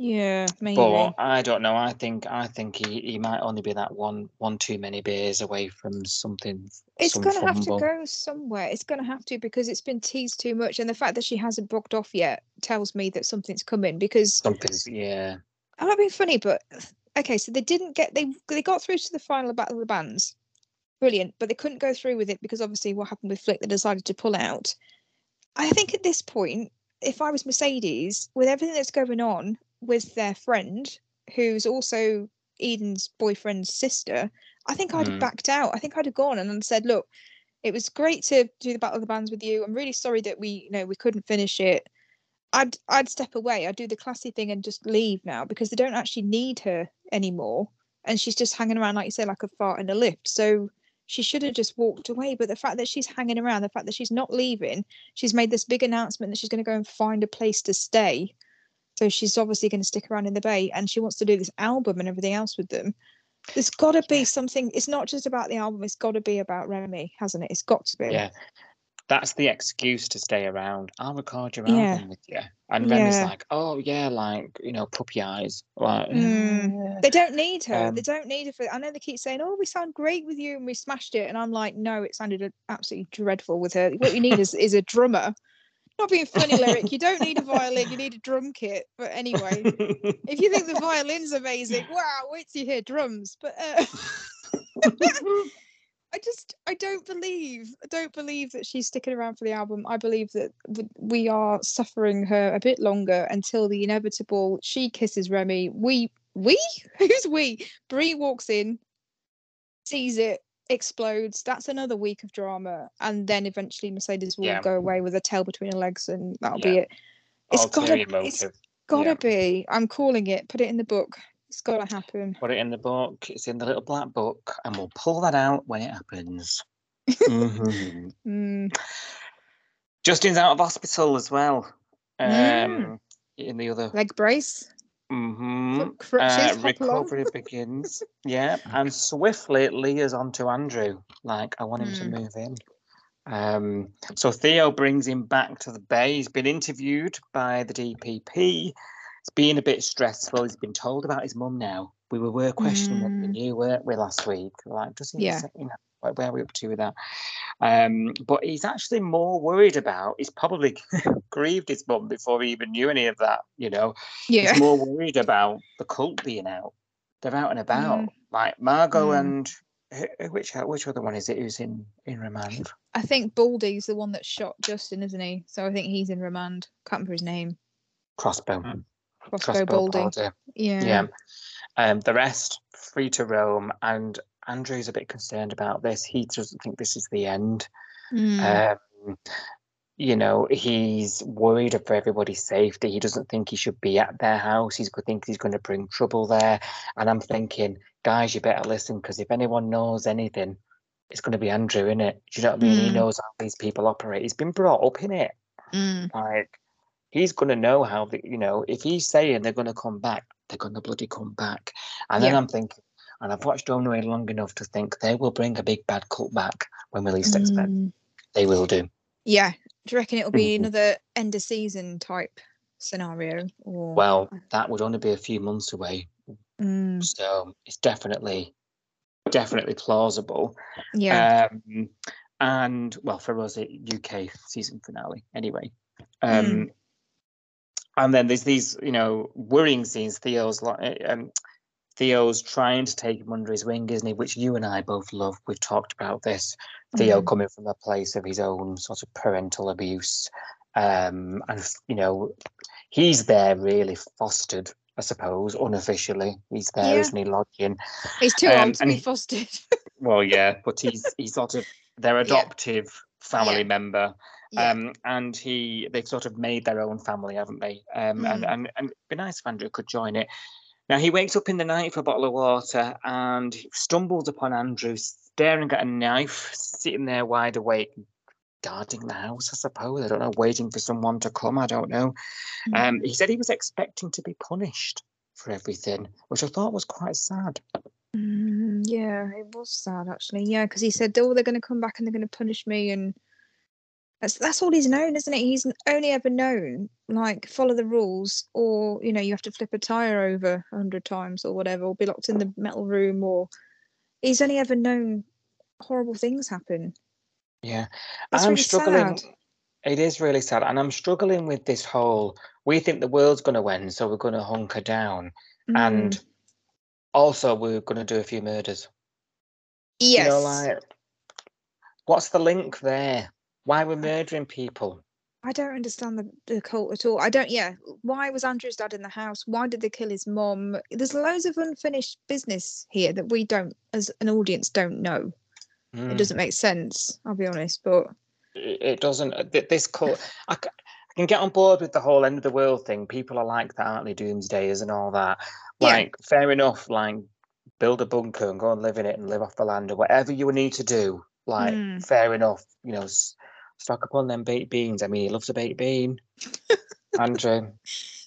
Yeah, maybe. But I don't know. I think I think he, he might only be that one one too many beers away from something. It's some going to have to go somewhere. It's going to have to because it's been teased too much, and the fact that she hasn't booked off yet tells me that something's coming. Because Something's yeah. I'm not being funny, but okay, so they didn't get they they got through to the final battle of the bands, brilliant, but they couldn't go through with it because obviously what happened with Flick, they decided to pull out. I think at this point, if I was Mercedes, with everything that's going on with their friend, who's also Eden's boyfriend's sister, I think I'd have Mm. backed out. I think I'd have gone and said, look, it was great to do the battle of the bands with you. I'm really sorry that we, you know, we couldn't finish it. I'd I'd step away. I'd do the classy thing and just leave now because they don't actually need her anymore. And she's just hanging around, like you say, like a fart in a lift. So she should have just walked away. But the fact that she's hanging around, the fact that she's not leaving, she's made this big announcement that she's going to go and find a place to stay. So she's obviously going to stick around in the bay and she wants to do this album and everything else with them. There's got to be something. It's not just about the album. It's got to be about Remy, hasn't it? It's got to be. Yeah. That's the excuse to stay around. I'll record your Yeah. album with you. And Remy's Yeah. like, oh yeah, like, you know, puppy eyes. Like Mm. "Eh." They don't need her. they Um, don't need her for. I know they keep saying, "Oh, we sound great with you," and we smashed it. And I'm like, "No, it sounded absolutely dreadful with her. What you need is is a drummer." Not being funny, lyric. You don't need a violin. You need a drum kit. But anyway, if you think the violin's amazing, wow! Wait till you hear drums. But uh, I just I don't believe I don't believe that she's sticking around for the album. I believe that we are suffering her a bit longer until the inevitable she kisses Remy. We we who's we? Bree walks in, sees it, explodes. That's another week of drama, and then eventually Mercedes will Yeah. go away with a tail between her legs, and that'll be it. It's gotta it's gotta yeah. be. I'm calling it. Put it in the book. It's gotta happen. Put it in the book. It's in the little black book, and we'll pull that out when it happens. Mhm. Mm. Justin's out of hospital as well. Um, Mm. in the other. Leg brace. Hmm Foot crutches. Uh, hop along. recovery begins. Yeah, and swiftly Leah's on to Andrew. Like, I want him Mm. to move in. Um, so Theo brings him back to the bay. He's been interviewed by the DPP. It's been a bit stressful. He's been told about his mum now. We were, were questioning what we Mm. knew, weren't we, last week? Like, does he, Yeah. you know, where, where are we up to with that? Um, but he's actually more worried about, he's probably grieved his mum before he even knew any of that, you know Yeah. he's more worried about the cult being out. They're out and about. Mm. Like Margot Mm. and who- who- which which other one is it who's in in remand? I think Baldy's the one that shot Justin, isn't he? So I think he's in remand. Can't remember his name. Crossbow. Crossbow, Crossbow Baldy. Baldy. Yeah. Yeah. Um, the rest free to roam, and Andrew's a bit concerned about this. He doesn't think this is the end. Mm. Um, you know, he's worried for everybody's safety. He doesn't think he should be at their house. He's going think he's going to bring trouble there. And I'm thinking, guys, you better listen because if anyone knows anything, it's going to be Andrew, in it. Do you know what I mean? He Mm. knows how these people operate. He's been brought up in it. Mm. Like, he's going to know how the, you know, if he's saying they're going to come back, they're going to bloody come back. And then I'm thinking, and I've watched Onway long enough to think they will bring a big bad cult back when we least expect. Mm. They will do. Yeah. Do you reckon it'll be Mhm. another end of season type scenario? Or Well, that would only be a few months away, Mm. so it's definitely, definitely plausible. yeah. Um, and well, for us, it UK season finale anyway. Um, Mm. And then there's these, you know, worrying scenes. Theo's like, um, Theo's trying to take him under his wing, isn't he? Which you and I both love. We've talked about this. Theo Mhm. coming from a place of his own sort of parental abuse, um, and you know, he's there really fostered, I suppose, unofficially. He's there, Yeah. not he, lodging? He's too um, old to be he- fostered. Well, yeah, but he's he's sort of their adoptive family Yeah. member, yeah. um, and he they've sort of made their own family, haven't they? Um, and, Mm. and and it'd be nice if Andrew could join it. Now he wakes up in the night for a bottle of water and stumbles upon Andrew staring at a knife, sitting there wide awake, guarding the house. I suppose I don't know, waiting for someone to come. I don't know. Um, Mm. he said he was expecting to be punished. for everything, which I thought was quite sad. Mm, yeah, it was sad actually. Yeah, because he said, "Oh, they're going to come back and they're going to punish me," and that's that's all he's known, isn't it? He's only ever known like follow the rules, or you know, you have to flip a tire over a hundred times or whatever, or be locked in the metal room, or he's only ever known horrible things happen. Yeah, It's I'm really struggling. sad. It is really sad, and I'm struggling with this whole. We think the world's going to end, so we're going to hunker down, Mm, and also we're going to do a few murders. yes, You know, like, what's the link there? Why we're murdering people? I don't understand the, the cult at all. I don't. Yeah, why was Andrew's dad in the house? Why did they kill his mom? There's loads of unfinished business here that we don't, as an audience, don't know. It Mm, doesn't make sense. I'll be honest, but It it doesn't. uh, This cult. I can get on board with the whole end of the world thing. People are like that, aren't they? Doomsdayers and all that. Yeah. Like, fair enough. Like, build a bunker and go and live in it and live off the land or whatever you need to do. Like, Mm. fair enough. You know, stock up on them baked beans. I mean, he loves a baked bean. Andrew.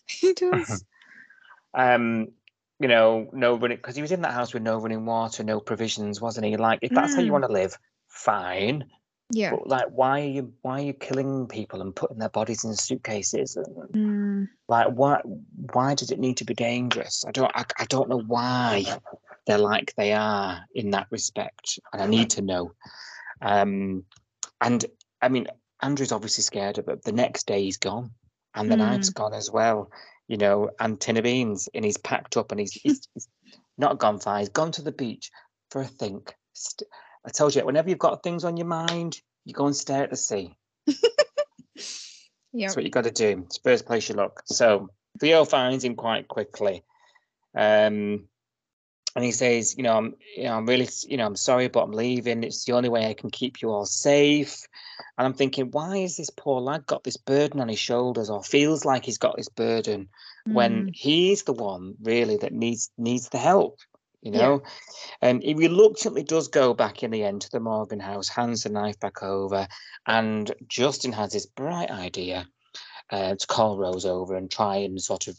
he does. Um, you know, no running because he was in that house with no running water, no provisions, wasn't he? Like, if that's how you Mm. want to live, fine. yeah. But like, why are you why are you killing people and putting their bodies in suitcases? And, Mm, like, why why does it need to be dangerous? I don't I, I don't know why they're like they are in that respect, and I need to know. Um, and I mean, Andrew's obviously scared of it. The next day he's gone, and the knife's gone as well. You know, and tin of beans, and he's packed up, and he's, he's, he's not gone far. He's gone to the beach for a think. St- I told you, whenever you've got things on your mind, you go and stare at the sea. yeah. That's what you got to do. It's the first place you look. So Theo finds him quite quickly. Um, and he says, you know, I'm, you know, I'm really, you know, I'm sorry, but I'm leaving. It's the only way I can keep you all safe. And I'm thinking, why has this poor lad got this burden on his shoulders, or feels like he's got this burden, when Mm, he's the one really that needs needs the help? You Yeah. know, and he reluctantly does go back in the end to the Morgan house, hands the knife back over, and Justin has this bright idea uh, to call Rose over and try and sort of,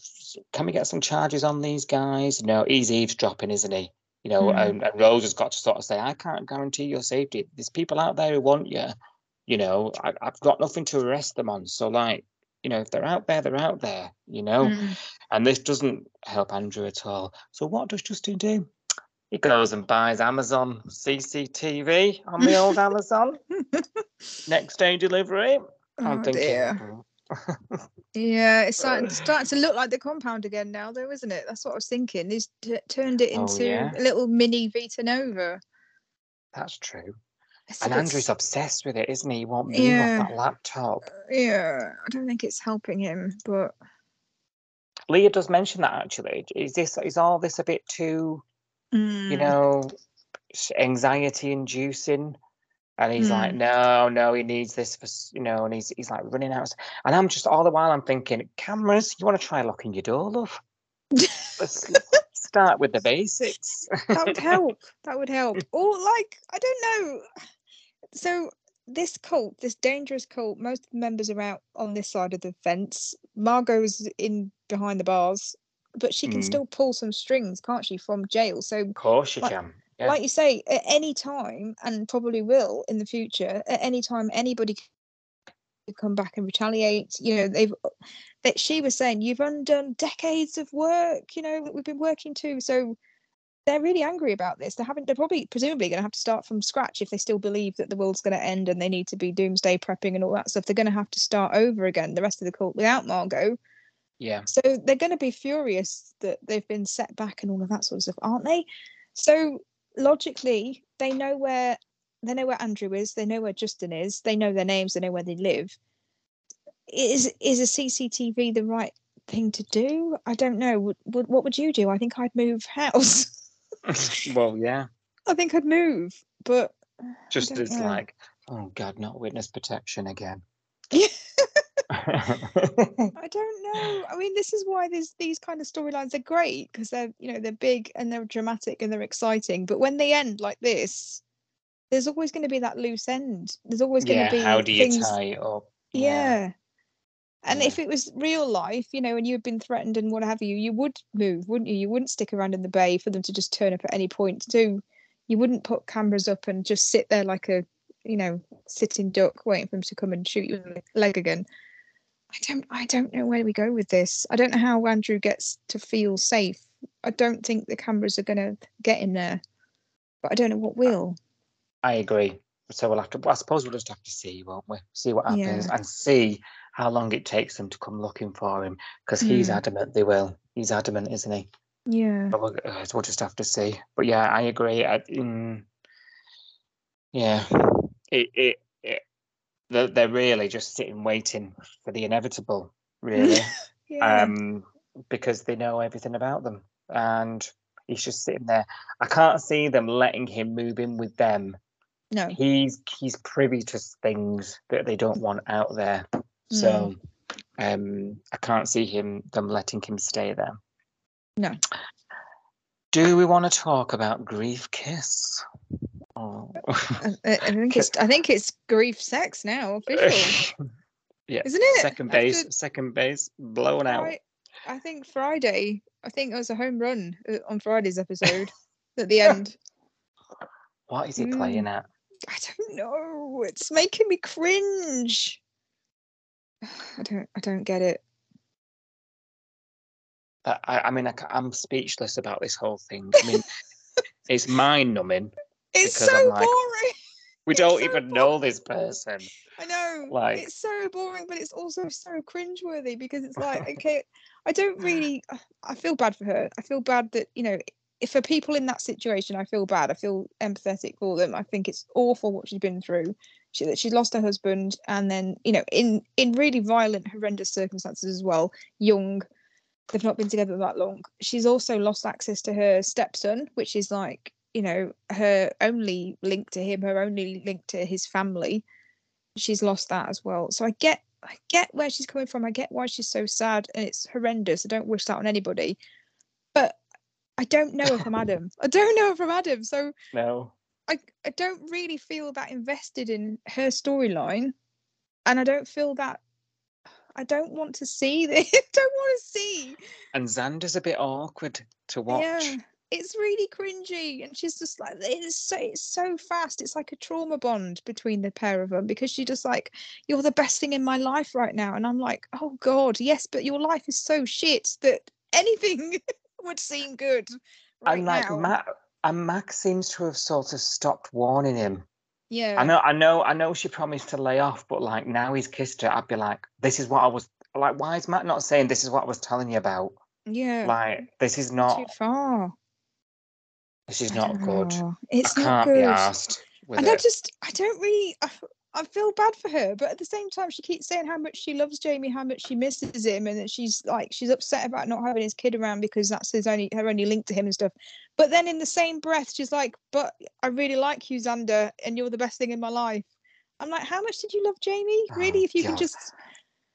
can we get some charges on these guys? No, he's eavesdropping, isn't he? You know, Mm. and, and Rose has got to sort of say, I can't guarantee your safety. There's people out there who want you. You know, I, I've got nothing to arrest them on. So, like, you know, if they're out there, they're out there. You know, mm. and this doesn't help Andrew at all. So, what does Justin do? He goes and buys Amazon CCTV on the old Amazon next day delivery. I'm Oh, thinking, dear. "Mm, Yeah, it's starting, starting to look like the compound again now, though, isn't it? That's what I was thinking. He's t- turned it Oh, into yeah. a little mini Vita Nova. that's true. It's And Andrew's s- obsessed with it, isn't he? He won't move Yeah. off that laptop. Yeah, I don't think it's helping him, but Leah does mention that actually. Is this is all this a bit too, you mm, know, anxiety inducing? And he's like, no, no, he needs this for, you know, and he's he's like running out. And I'm just all the while I'm thinking, cameras, you want to try locking your door, love? Let's start with the basics. that would help. That would help. Or like, I don't know. So this cult, this dangerous cult, most of the members are out on this side of the fence. Margot's in behind the bars, but she can Mm. still pull some strings, can't she, from jail? So Of course she Like- can. Yeah. like you say, at any time, and probably will in the future, at any time, anybody could come back and retaliate. You know, they've uh, that she was saying, you've undone decades of work. You know, that we've been working to. So they're really angry about this. They're having, they're probably presumably going to have to start from scratch if they still believe that the world's going to end and they need to be doomsday prepping and all that stuff. They're going to have to start over again. The rest of the cult without Margot. yeah. So they're going to be furious that they've been set back and all of that sort of stuff, aren't they? So logically, they know where they know where Andrew is. They know where Justin is. They know their names. They know where they live. Is is a CCTV the right thing to do? I don't know. Would, would what would you do? I think I'd move house. well, yeah. I think I'd move, but Just as know. like, oh God, not witness protection again. yeah. I don't know. I mean, this is why these these kind of storylines are great because they're you know they're big and they're dramatic and they're exciting. But when they end like this, there's always going to be that loose end. There's always going yeah. to be How do you things. tie it up? Yeah. And Yeah. if it was real life, you know, and you had been threatened and what have you, you would move, wouldn't you? You wouldn't stick around in the bay for them to just turn up at any point to do. You wouldn't put cameras up and just sit there like a, you know, sitting duck waiting for them to come and shoot you in the leg again. I don't I don't know where we go with this. I don't know how Andrew gets to feel safe. I don't think the cameras are gonna get him there. But I don't know what will. I agree. So we'll have to. I suppose we'll just have to see, won't we? See what happens Yeah. and see how long it takes them to come looking for him. Because he's adamant they will. He's adamant, isn't he? Yeah. But we'll, uh, we'll just have to see. But yeah, I agree. I, mm, yeah, it, it, it they're, really just sitting waiting for the inevitable, really, Yeah. um, because they know everything about them, and he's just sitting there. I can't see them letting him move in with them. no. He's he's privy to things that they don't want out there, so um, I can't see him them letting him stay there. No. Do we want to talk about grief kiss? Oh. I, I I think it's I think it's grief sex now, official. yeah. Isn't it? Second After base, second base, blown out. Fri- I think Friday. I think it was a home run uh, on Friday's episode at the end. What is he Mm. playing at? I don't know. It's making me cringe. I don't. I don't get it. I, I I mean, I, am speechless about this whole thing. I mean, it's mind numbing. It's so like, boring. We It's don't so even know this person. I know. Like- it's so boring, but it's also so cringeworthy because it's like, okay, I don't really. I feel bad for her. I feel bad that you know, if for people in that situation, I feel bad. I feel empathetic for them. I think it's awful what she's been through. She that she lost her husband, and then you know, in in really violent, horrendous circumstances as well. Young, they've not been together that long. She's also lost access to her stepson, which is like you know her only link to him, her only link to his family she's lost that as well. So I get I get where she's coming from. I get why she's so sad and it's horrendous. I don't wish that on anybody. But I don't know if I'm Adam. I don't know if I'm Adam. So No. I, I don't really feel that invested in her storyline. And I don't feel that I don't want to see this. don't want to see. And Xander's a bit awkward to watch. Yeah. It's really cringy, and she's just like it's so it's so fast. It's like a trauma bond between the pair of them because she's just like, "You're the best thing in my life right now," and I'm like, "Oh God, yes, but your life is so shit that anything would seem good right and like now." Matt and Max seems to have sort of stopped warning him. yeah, I know, I know, I know. She promised to lay off, but like now he's kissed her, I'd be like, "This is what I was like." Why is Matt not saying this is what I was telling you about? yeah, Like this is too not, far. This is not good. It's I not can't good. be asked and I just, I don't really, I feel bad for her, but at the same time, she keeps saying how much she loves Jamie, how much she misses him, and that she's like, she's upset about not having his kid around because that's his only, her only link to him and stuff. But then in the same breath, she's like, but I really like you, Xander, and you're the best thing in my life. I'm like, how much did you love Jamie? Oh, really? Oh, if you could God. just,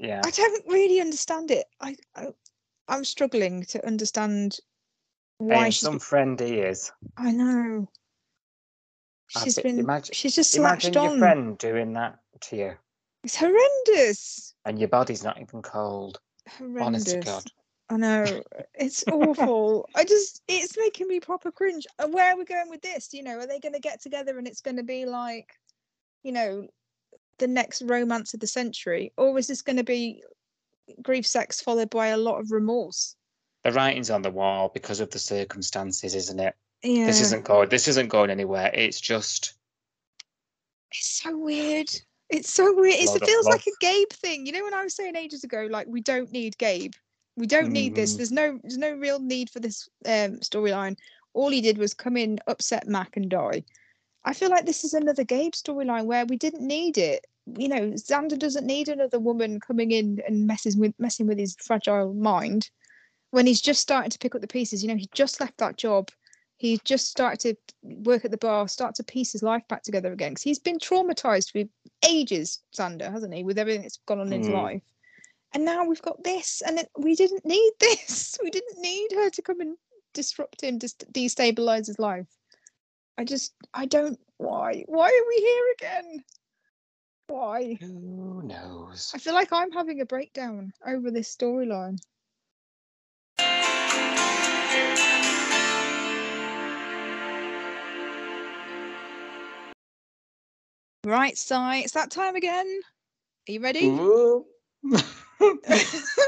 yeah, I don't really understand it. I, I I'm struggling to understand why she's. some friend he is. I know. I She's bet- been. imagine- she's just Imagine your on. friend doing that to you, It's horrendous. and your body's not even cold. Honest Horrendous. to God. I know. It's awful. I just it's making me proper cringe. Uh, where are we going with this? You know, are they gonna get together and it's gonna be like, you know, the next romance of the century? Or is this gonna be grief sex followed by a lot of remorse? The writing's on the wall because of the circumstances, isn't it? Yeah. This isn't going. This isn't going anywhere. It's just It's so weird. It's so weird. It's, it feels like a. Gabe thing. You know, when I was saying ages ago, like we don't need Gabe. We don't need this. Mhm. There's no there's no real need for this um storyline. All he did was come in, upset Mac, and die. I feel like this is another Gabe storyline where we didn't need it. You know, Xander doesn't need another woman coming in and messing with messing with his fragile mind when he's just starting to pick up the pieces. You know, he just left that job. He just started to work at the bar, start to piece his life back together again. Because he's been traumatized for ages, Xander, hasn't he, with everything that's gone on in his Mm. life. And now we've got this, and we didn't need this. We didn't need her to come and disrupt him, just destabilize his life. I just, I don't. Why? Why are we here again? Why? Who knows? I feel like I'm having a breakdown over this storyline. Right, Si, it's that time again. Are you ready?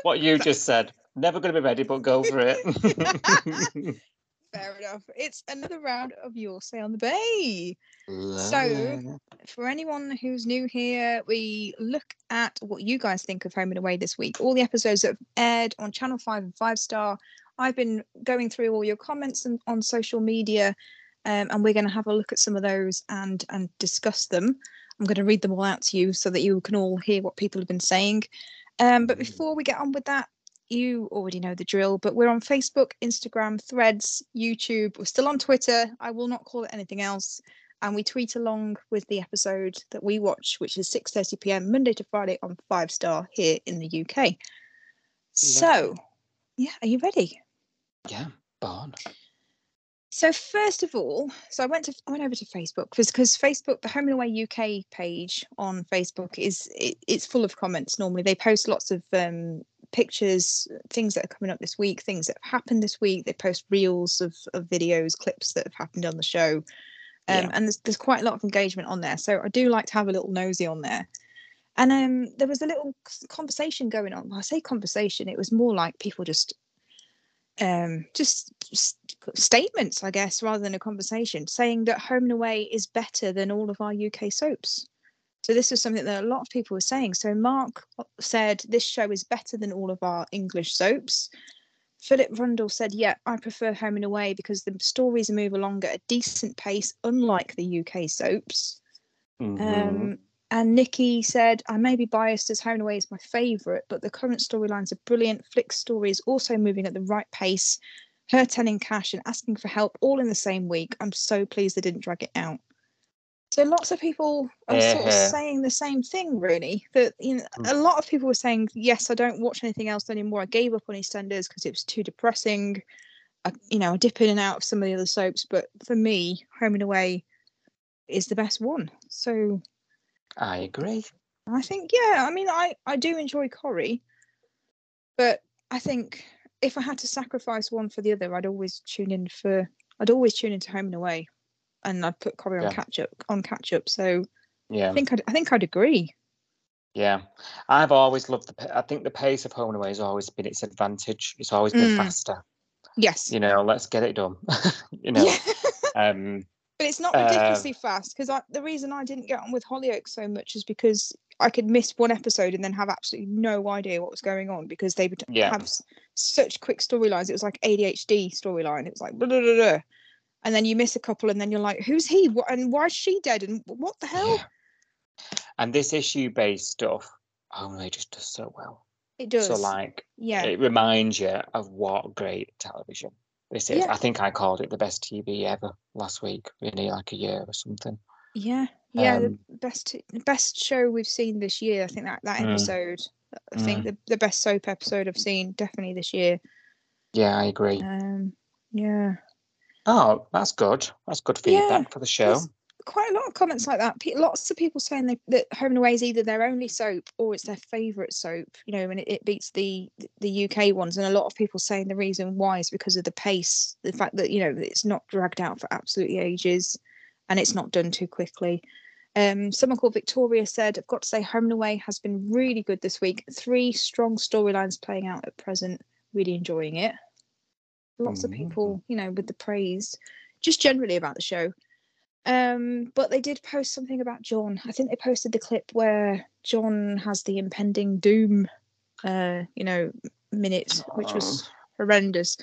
What you just said. Never going to be ready, but go for it. Fair enough. It's another round of Your Say on the Bay. So, for anyone who's new here, we look at what you guys think of Home and Away this week. All the episodes that have aired on Channel 5 and 5 Star. I've been going through all your comments and, on social media, um, and we're going to have a look at some of those and and discuss them. I'm going to read them all out to you so that you can all hear what people have been saying. Um, but Mm. before we get on with that, you already know the drill, but we're on Facebook, Instagram, Threads, YouTube. We're still on Twitter. I will not call it anything else and we tweet along with the episode that we watch, which is 6:30 p.m. Monday to Friday on Five Star here in the UK. So, yeah, are you ready? Yeah, born. So first of all, so I went to I went over to Facebook because because Facebook, the Home and Away UK page on Facebook is it, it's full of comments. Normally, they post lots of um, pictures, things that are coming up this week, things that have happened this week. They post reels of of videos, clips that have happened on the show, um, Yeah. and there's there's quite a lot of engagement on there. So I do like to have a little nosy on there. And um, there was a little conversation going on. I say conversation; it was more like people just um just, just statements i guess rather than a conversation saying that home and away is better than all of our uk soaps so this was something that a lot of people were saying so mark said this show is better than all of our english soaps philip rundle said yeah i prefer home and away because the stories move along at a decent pace unlike the uk soaps Mhm. um, and Nikki said, I may be biased as Home and Away is my favourite, but the current storylines are brilliant. Flick's story is also moving at the right pace. Her telling Cash and asking for help all in the same week. I'm so pleased they didn't drag it out. So lots of people are sort of saying the same thing, really. That you know, Mm. a lot of people were saying, "Yes, I don't watch anything else anymore. I gave up on EastEnders because it was too depressing. I, you know, I dip in and out of some of the other soaps, but for me, Home and Away is the best one." So I agree. I think, yeah, I mean, I, I do enjoy Corrie, but I think if I had to sacrifice one for the other, I'd always tune in for, I'd always tune into Home and Away, and I'd put Corrie on Yeah. catch up, on catch up. So Yeah. I think I'd, I think I'd agree. Yeah, I've always loved the. I think the pace of Home and Away has always been its advantage. It's always been Mm. faster. Yes. You know, let's get it done. you know, Yeah. um, but it's not Uh, ridiculously fast because the reason I didn't get on with Hollyoaks so much is because I could miss one episode and then have absolutely no idea what was going on because they would Yeah. have s- such quick storylines. It was like ADHD storyline. It was like blah, blah, blah, and then you miss a couple and then you're like, who's he? What and why is she dead? And what the hell? yeah. And this issue-based stuff, Home and Away just does so well. It does. So like, yeah. it reminds you of what great television this is. Yeah. I think I called it the best TV ever last week, really, like a year or something. Yeah, yeah, Um, the best best show we've seen this year. I think that that Mm. episode, I think the, the best soap episode I've seen definitely this year. Yeah, I agree. Um, yeah, Oh, that's good. That's good Yeah, feedback for the show. quite a lot of comments like that. Pe- lots of people saying they, that Home and Away is either their only soap or it's their favourite soap. You know, and it, it beats the the UK ones. And a lot of people saying the reason why is because of the pace, the fact that you know it's not dragged out for absolutely ages, and it's not done too quickly. Um, someone called Victoria said, "I've got to say, Home and Away has been really good this week. Three strong storylines playing out at present. Really enjoying it. Lots of Mhm. people, you know, with the praise, just generally about the show. Um, but they did post something about John. I think they posted the clip where John has the impending doom, uh, you know, minute, which was horrendous.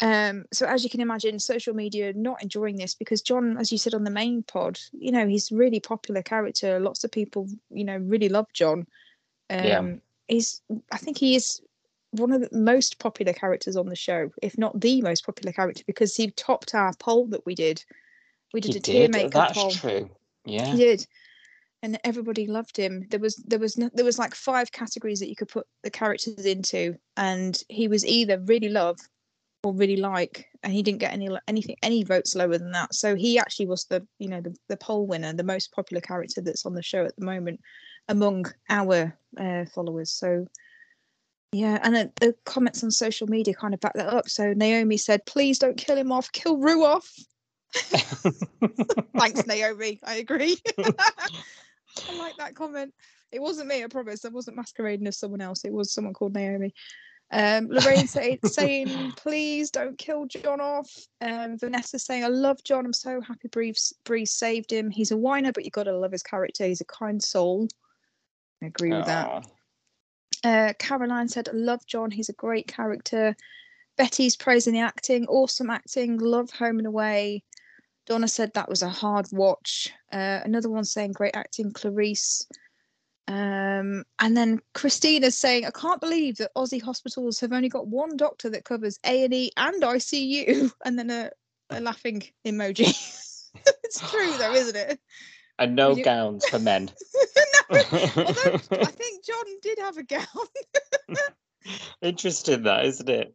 Um, so as you can imagine, social media not enjoying this because John, as you said on the main pod, you know, he's really popular character. Lots of people, you know, really love John. Um, Yeah. he's, I think he is one of the most popular characters on the show, if not the most popular character, because he topped our poll that we did. We did He a did. maker That's poll. true. Yeah. He did, and everybody loved him. There was there was no, there was like five categories that you could put the characters into, and he was either really loved or really like, and he didn't get any anything any votes lower than that. So he actually was the you know the the poll winner, the most popular character that's on the show at the moment among our uh, followers. So yeah, and the, the comments on social media kind of back that up. So Naomi said, "Please don't kill him off. Kill Roo off." Thanks, Naomi. I agree. I like that comment. It wasn't me, I promise. I wasn't masquerading as someone else. It was someone called Naomi. Um, Lorraine say, saying, please don't kill John off. Um, Vanessa saying, I love John. I'm so happy Bree, saved him. He's a whiner, but you've got to love his character. He's a kind soul. I agree with that. Uh, Caroline said, I love John. He's a great character. Betty's praising the acting. Awesome acting. Love Home and Away. Donna said that was a hard watch. Uh, another one saying great acting. Clarice. Um, and then Christina's saying, I can't believe that Aussie hospitals have only got one doctor that covers A and E and ICU, and then a, a laughing emoji. it's true though, isn't it? And no you- gowns for men. no, although I think John did have a gown. Interesting, that isn't it?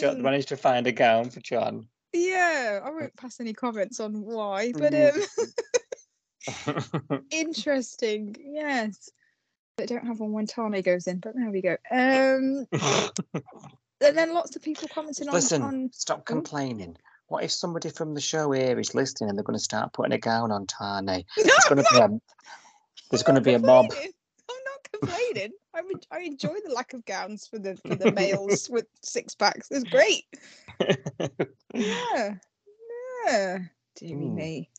John Mm. managed to find a gown for John. yeah, I won't pass any comments on why, but Mm. um, interesting. Yes. But don't have one when Tane goes in, but there we go. Um, and then lots of people commenting on, Listen, on stop complaining. What if somebody from the show here is listening and they're going to start putting a gown on Tane? There's going to be a there's going to be a mob. I'm not complaining. I, I enjoy the lack of gowns for the for the males with six packs. It's great. Yeah, yeah. Dear Mm. me,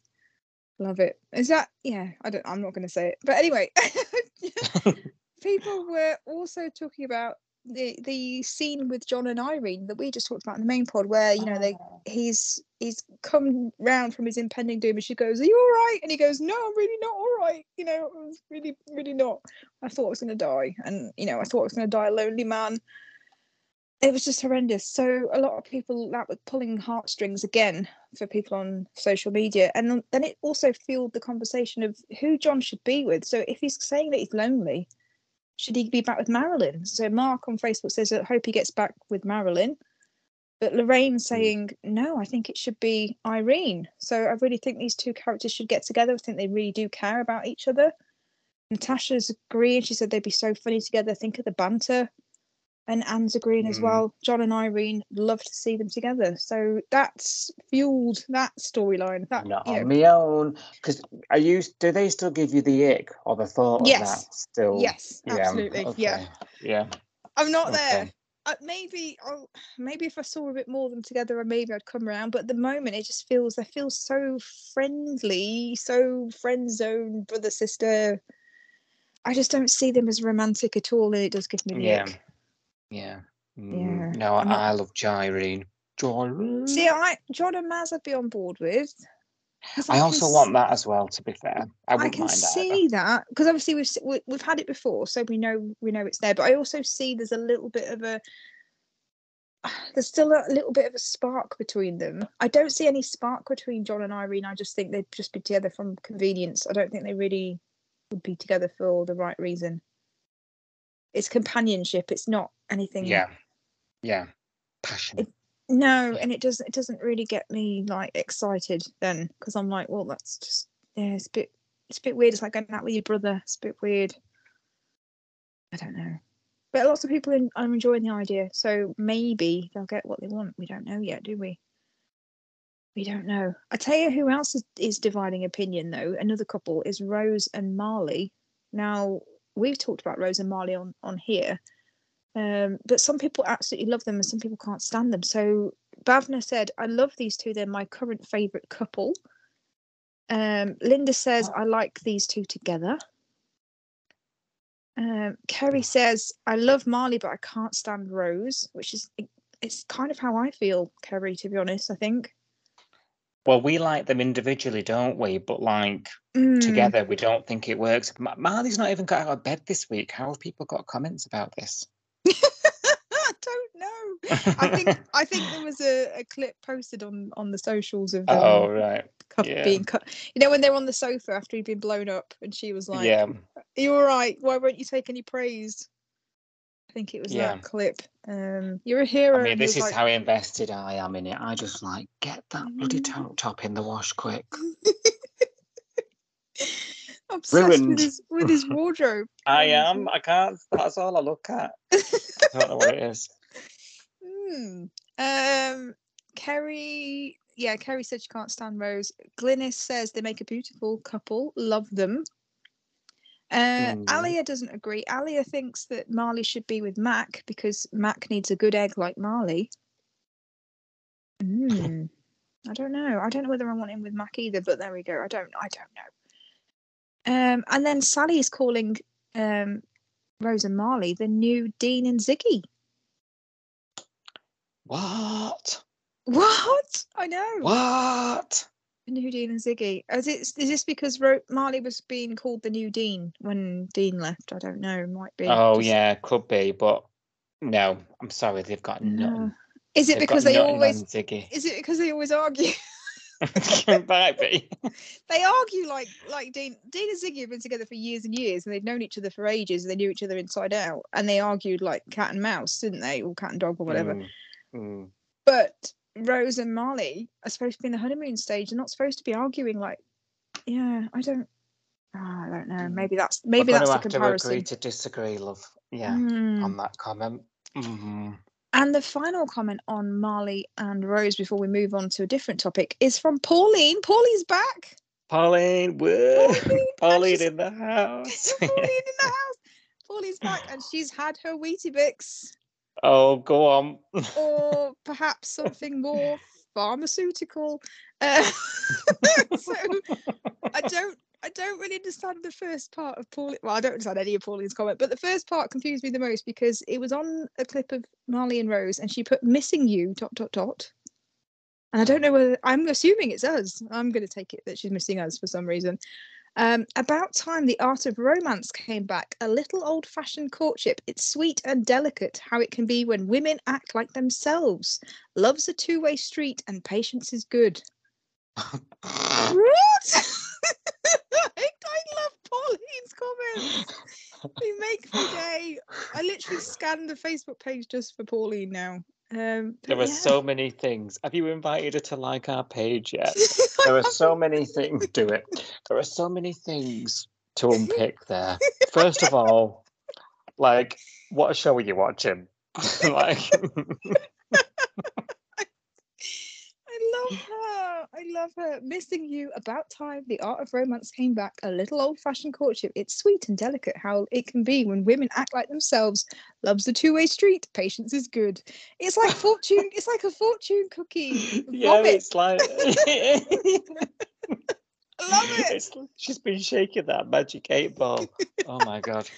love it. Is that yeah? I don't. I'm not going to say it. But anyway, people were also talking about the the scene with John and Irene that we just talked about in the main pod, where you know they ah. he's he's come round from his impending doom, and she goes, "Are you all right?" And he goes, "No, I'm really not all right. You know, I was really, really not. I thought I was going to die, and you know, I thought I was going to die a lonely man." It was just horrendous. So a lot of people that were pulling heartstrings again for people on social media, and then- then it also fueled the conversation of who John should be with. So if he's saying that he's lonely, should he be back with Marilyn? So Mark on Facebook says, I hope he gets back with Marilyn. But Lorraine hmm. saying, no, I think it should be Irene. So I really think these two characters should get together. I think they really do care about each other. Natasha's agreeing. She said they'd be so funny together. Think of the banter. And Anne's agreeing as Mm. well. John and Irene love to see them together. So that's fueled that storyline. That Not you know, on my own. Because are you? Do they still give you the ick or the thought of Yes. that? Still. yes, absolutely. Yeah. okay, Yeah. I'm not Okay. there. Uh, maybe I'll, maybe if I saw a bit more of them together, maybe I'd come around. But at the moment, it just feels they feel so friendly, so friend zone, brother sister. I just don't see them as romantic at all, and it does give me the Yeah. ick. Yeah. Yeah, Mm, No, I'm I love Gyrene. Gyrene. See, I John and Maz I'd be on board with. I can also want that as well. To be fair, I I can mind either. see that because obviously we've s- we- we've had it before, so we know we know it's there. But I also see there's a little bit of a there's still a little bit of a spark between them. I don't see any spark between John and Irene. I just think they'd just be together from convenience. I don't think they really would be together for the right reason. It's companionship. It's not anything. Yeah. Yeah. Passion. No, and it doesn't. It doesn't really get me like excited then because I'm like, well, that's just yeah, it's a bit. It's a bit weird. It's like going out with your brother. It's a bit weird. I don't know, but lots of people in, are enjoying the idea. So maybe they'll get what they want. We don't know yet, do we? We don't know. I tell you, who else is, is dividing opinion though? Another couple is Rose and Marley. Now we've talked about Rose and Marley on on here, um, but some people absolutely love them and some people can't stand them. So Bavna said, I love these two. They're my current favourite couple. Um, Linda says, I like these two together. Um, Kerry says, I love Marley, but I can't stand Rose, which is it's kind of how I feel, Kerry, to be honest, I think. Well, we like them individually, don't we? But like Mm, together, we don't think it works. Ma- Marley's not even got out of bed this week. How have people got comments about this? I don't know. I think I think there was a, a clip posted on on the socials of um, oh, right. yeah. being cut. You know when they're on the sofa after he'd been blown up, and she was like, yeah. "Are you all right? Why won't you take any praise?" I think it was Yeah. that clip. Um, you're a hero. I mean, this is like, how invested I am in it. I just like get that bloody Mm. tank top in the wash quick. obsessed ruined. with his with his wardrobe. I am. I can't. That's all I look at. I don't know what it is. Hmm. Um, Kerry, yeah, Kerry said she can't stand Rose. Glynis says they make a beautiful couple. Love them. Uh, Hmm. Alia doesn't agree. Alia thinks that Marley should be with Mac because Mac needs a good egg like Marley. Hmm. I don't know. I don't know whether I want him with Mac either, but there we go. I don't. I don't know. Um, and then Sally is calling um, Rose and Marley the new Dean and Ziggy. What? What? I know. What? New Dean and Ziggy. Is it? Is this because Ro- Marley was being called the new Dean when Dean left? I don't know. Might be. Oh Just- yeah, could be, but no. I'm sorry, they've got No. Is it They've because they always? Ziggy. Is it because they always argue? Might be. they argue like like Dean Dean and Ziggy have been together for years and years, and they've known each other for ages. And they knew each other inside out, and they argued like cat and mouse, didn't they, or cat and dog, or whatever. Mm, mm. But Rose and Marley are supposed to be in the honeymoon stage. They're not supposed to be arguing like. Yeah, I don't. ah, I don't know. Mm. Maybe that's maybe that's the have to comparison. agree to disagree, love. Yeah, Hmm. on that comment. Mhm. And the final comment on Marley and Rose before we move on to a different topic is from Pauline. Pauline's back. Pauline, woo! Pauline, Pauline in the house. Pauline in the house. Pauline's back and she's had her Weetabix oh, go on. or perhaps something more pharmaceutical. Uh, so I don't I don't really understand the first part of Pauline. Well, I don't understand any of Pauline's comment, but the first part confused me the most because it was on a clip of Marley and Rose, and she put "missing you" dot dot dot. And I don't know whether I'm assuming it's us. I'm going to take it that she's missing us for some reason. Um, about time the art of romance came back. A little old-fashioned courtship. It's sweet and delicate how it can be when women act like themselves. Love's a two-way street, and patience is good. What? I, love Pauline's comments. They make my day. I literally scanned the Facebook page just for Pauline now. Um, There are yeah. so many things. Have you invited her to like our page yet? There are so many things. Do it. There are so many things to unpick there. First of all, like, what show are you watching? like, I love her. I love her. Missing you. About time. The art of romance came back. A little old-fashioned courtship. It's sweet and delicate how it can be when women act like themselves. Love's a two-way street. Patience is good. It's like fortune. it's like a fortune cookie. yeah, Vomit. it's like. Love it. It's, she's been shaking that magic eight ball. Oh my god.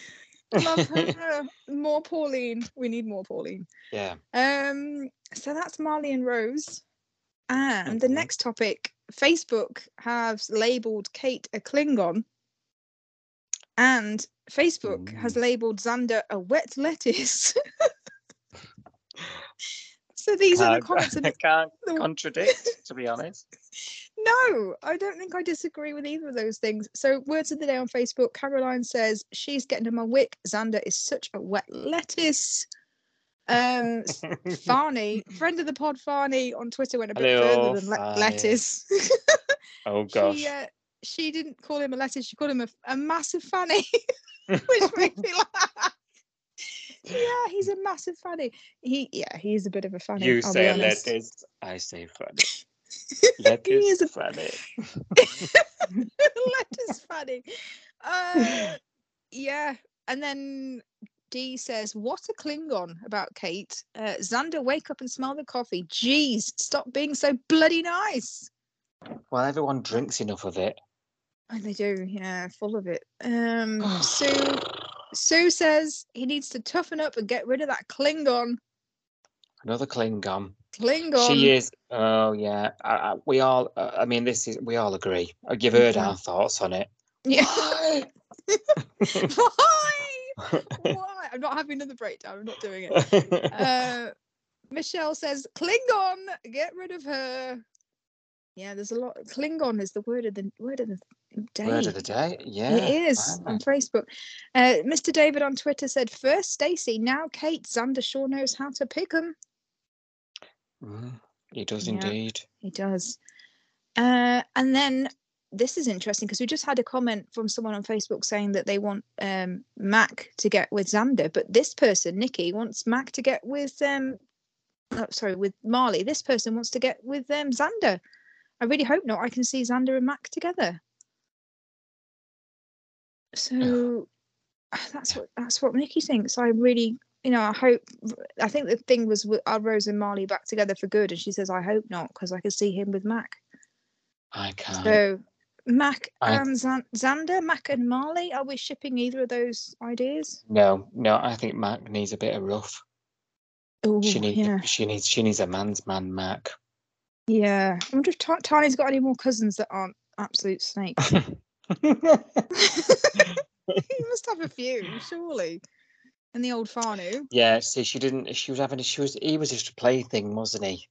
love her. More Pauline. We need more Pauline. Yeah. Um, so that's Marley and Rose. And the next topic, Facebook has labeled Kate a Klingon. And Facebook has Mm. labeled Xander a wet lettuce. so these are the Can't- comments. I can't the- contradict, to be honest. no, I don't think I disagree with either of those things. So, words of the day on Facebook Caroline says, She's getting to my wick. Xander is such a wet lettuce. Um, Farney, friend of the pod, Farney on Twitter went a bit Hello, further than le- lettuce. oh gosh. she, uh, she didn't call him a lettuce, she called him a, a massive fanny, which made me laugh. Yeah, he's a massive fanny. He, yeah, he's a bit of a fanny. you I'll say lettuce, I say funny. He Lettuce is a funny. lettuce fanny. Uh, yeah, and then D says, "What a Klingon about Kate." Uh, Xander, wake up and smell the coffee. Jeez, stop being so bloody nice. Well, everyone drinks enough of it. And they do, yeah, full of it. Um, Sue, Sue says he needs to toughen up and get rid of that Klingon. Another Klingon. Klingon. She is. Oh yeah. I, I, we all. Uh, I mean, this is. We all agree. You've heard Okay. our thoughts on it. Yeah. Why? Why? I'm not having another breakdown. I'm not doing it. uh, Michelle says, Klingon, get rid of her. Yeah, there's a lot. Klingon is the word of the word of the day. Word of the day. Yeah. It is wow. on Facebook. Uh, Mr. David on Twitter said, first Stacey, now Kate. Xander sure knows how to pick 'em. Mm, he does Yeah. indeed. He does. Uh, and then this is interesting because we just had a comment from someone on Facebook saying that they want um, Mac to get with Xander, but this person, Nikki, wants Mac to get with um, oh, sorry, with Marley. This person wants to get with um, Xander. I really hope not. I can see Xander and Mac together. So that's what that's what Nikki thinks. I really, you know, I hope. I think the thing was, are Rose and Marley back together for good? And she says, I hope not, because I can see him with Mac. I can't. So Mac and Xan- Xander, Mac and Marley. Are we shipping either of those ideas? No, no, I think Mac needs a bit of rough. Oh, She needs yeah, she needs she needs a man's man Mac. yeah. I wonder if Ta- Tane's got any more cousins that aren't absolute snakes. he must have a few, surely. And the old Farnu. yeah, see she didn't she was having she was he was just a plaything, wasn't he?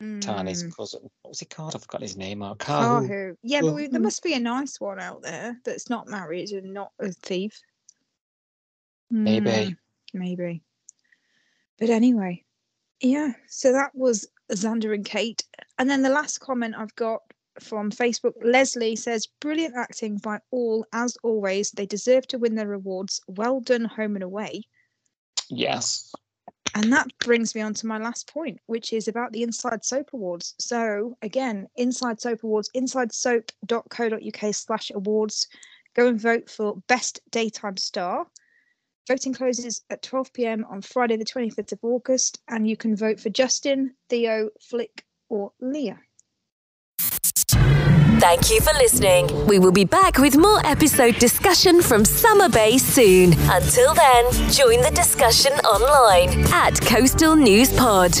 Tane's Mm, cousin. What was he called? I've forgotten his name. Oh, Kahu. Kahu. Yeah, but we, there must be a nice one out there that's not married and not a thief. Maybe. Mm, maybe. But anyway, yeah. So that was Xander and Kate. And then the last comment I've got from Facebook Leslie says, Brilliant acting by all, as always. They deserve to win their awards. Well done, home and away. Yes. And that brings me on to my last point, which is about the Inside Soap Awards. So again, Inside Soap Awards, insidesoap.co.uk slash awards. Go and vote for Best Daytime Star. Voting closes at 12 pm on Friday, the 25th of August, and you can vote for Justin, Theo, Flick, or Leah. Thank you for listening. We will be back with more episode discussion from Summer Bay soon. Until then, join the discussion online at Coastal News Pod.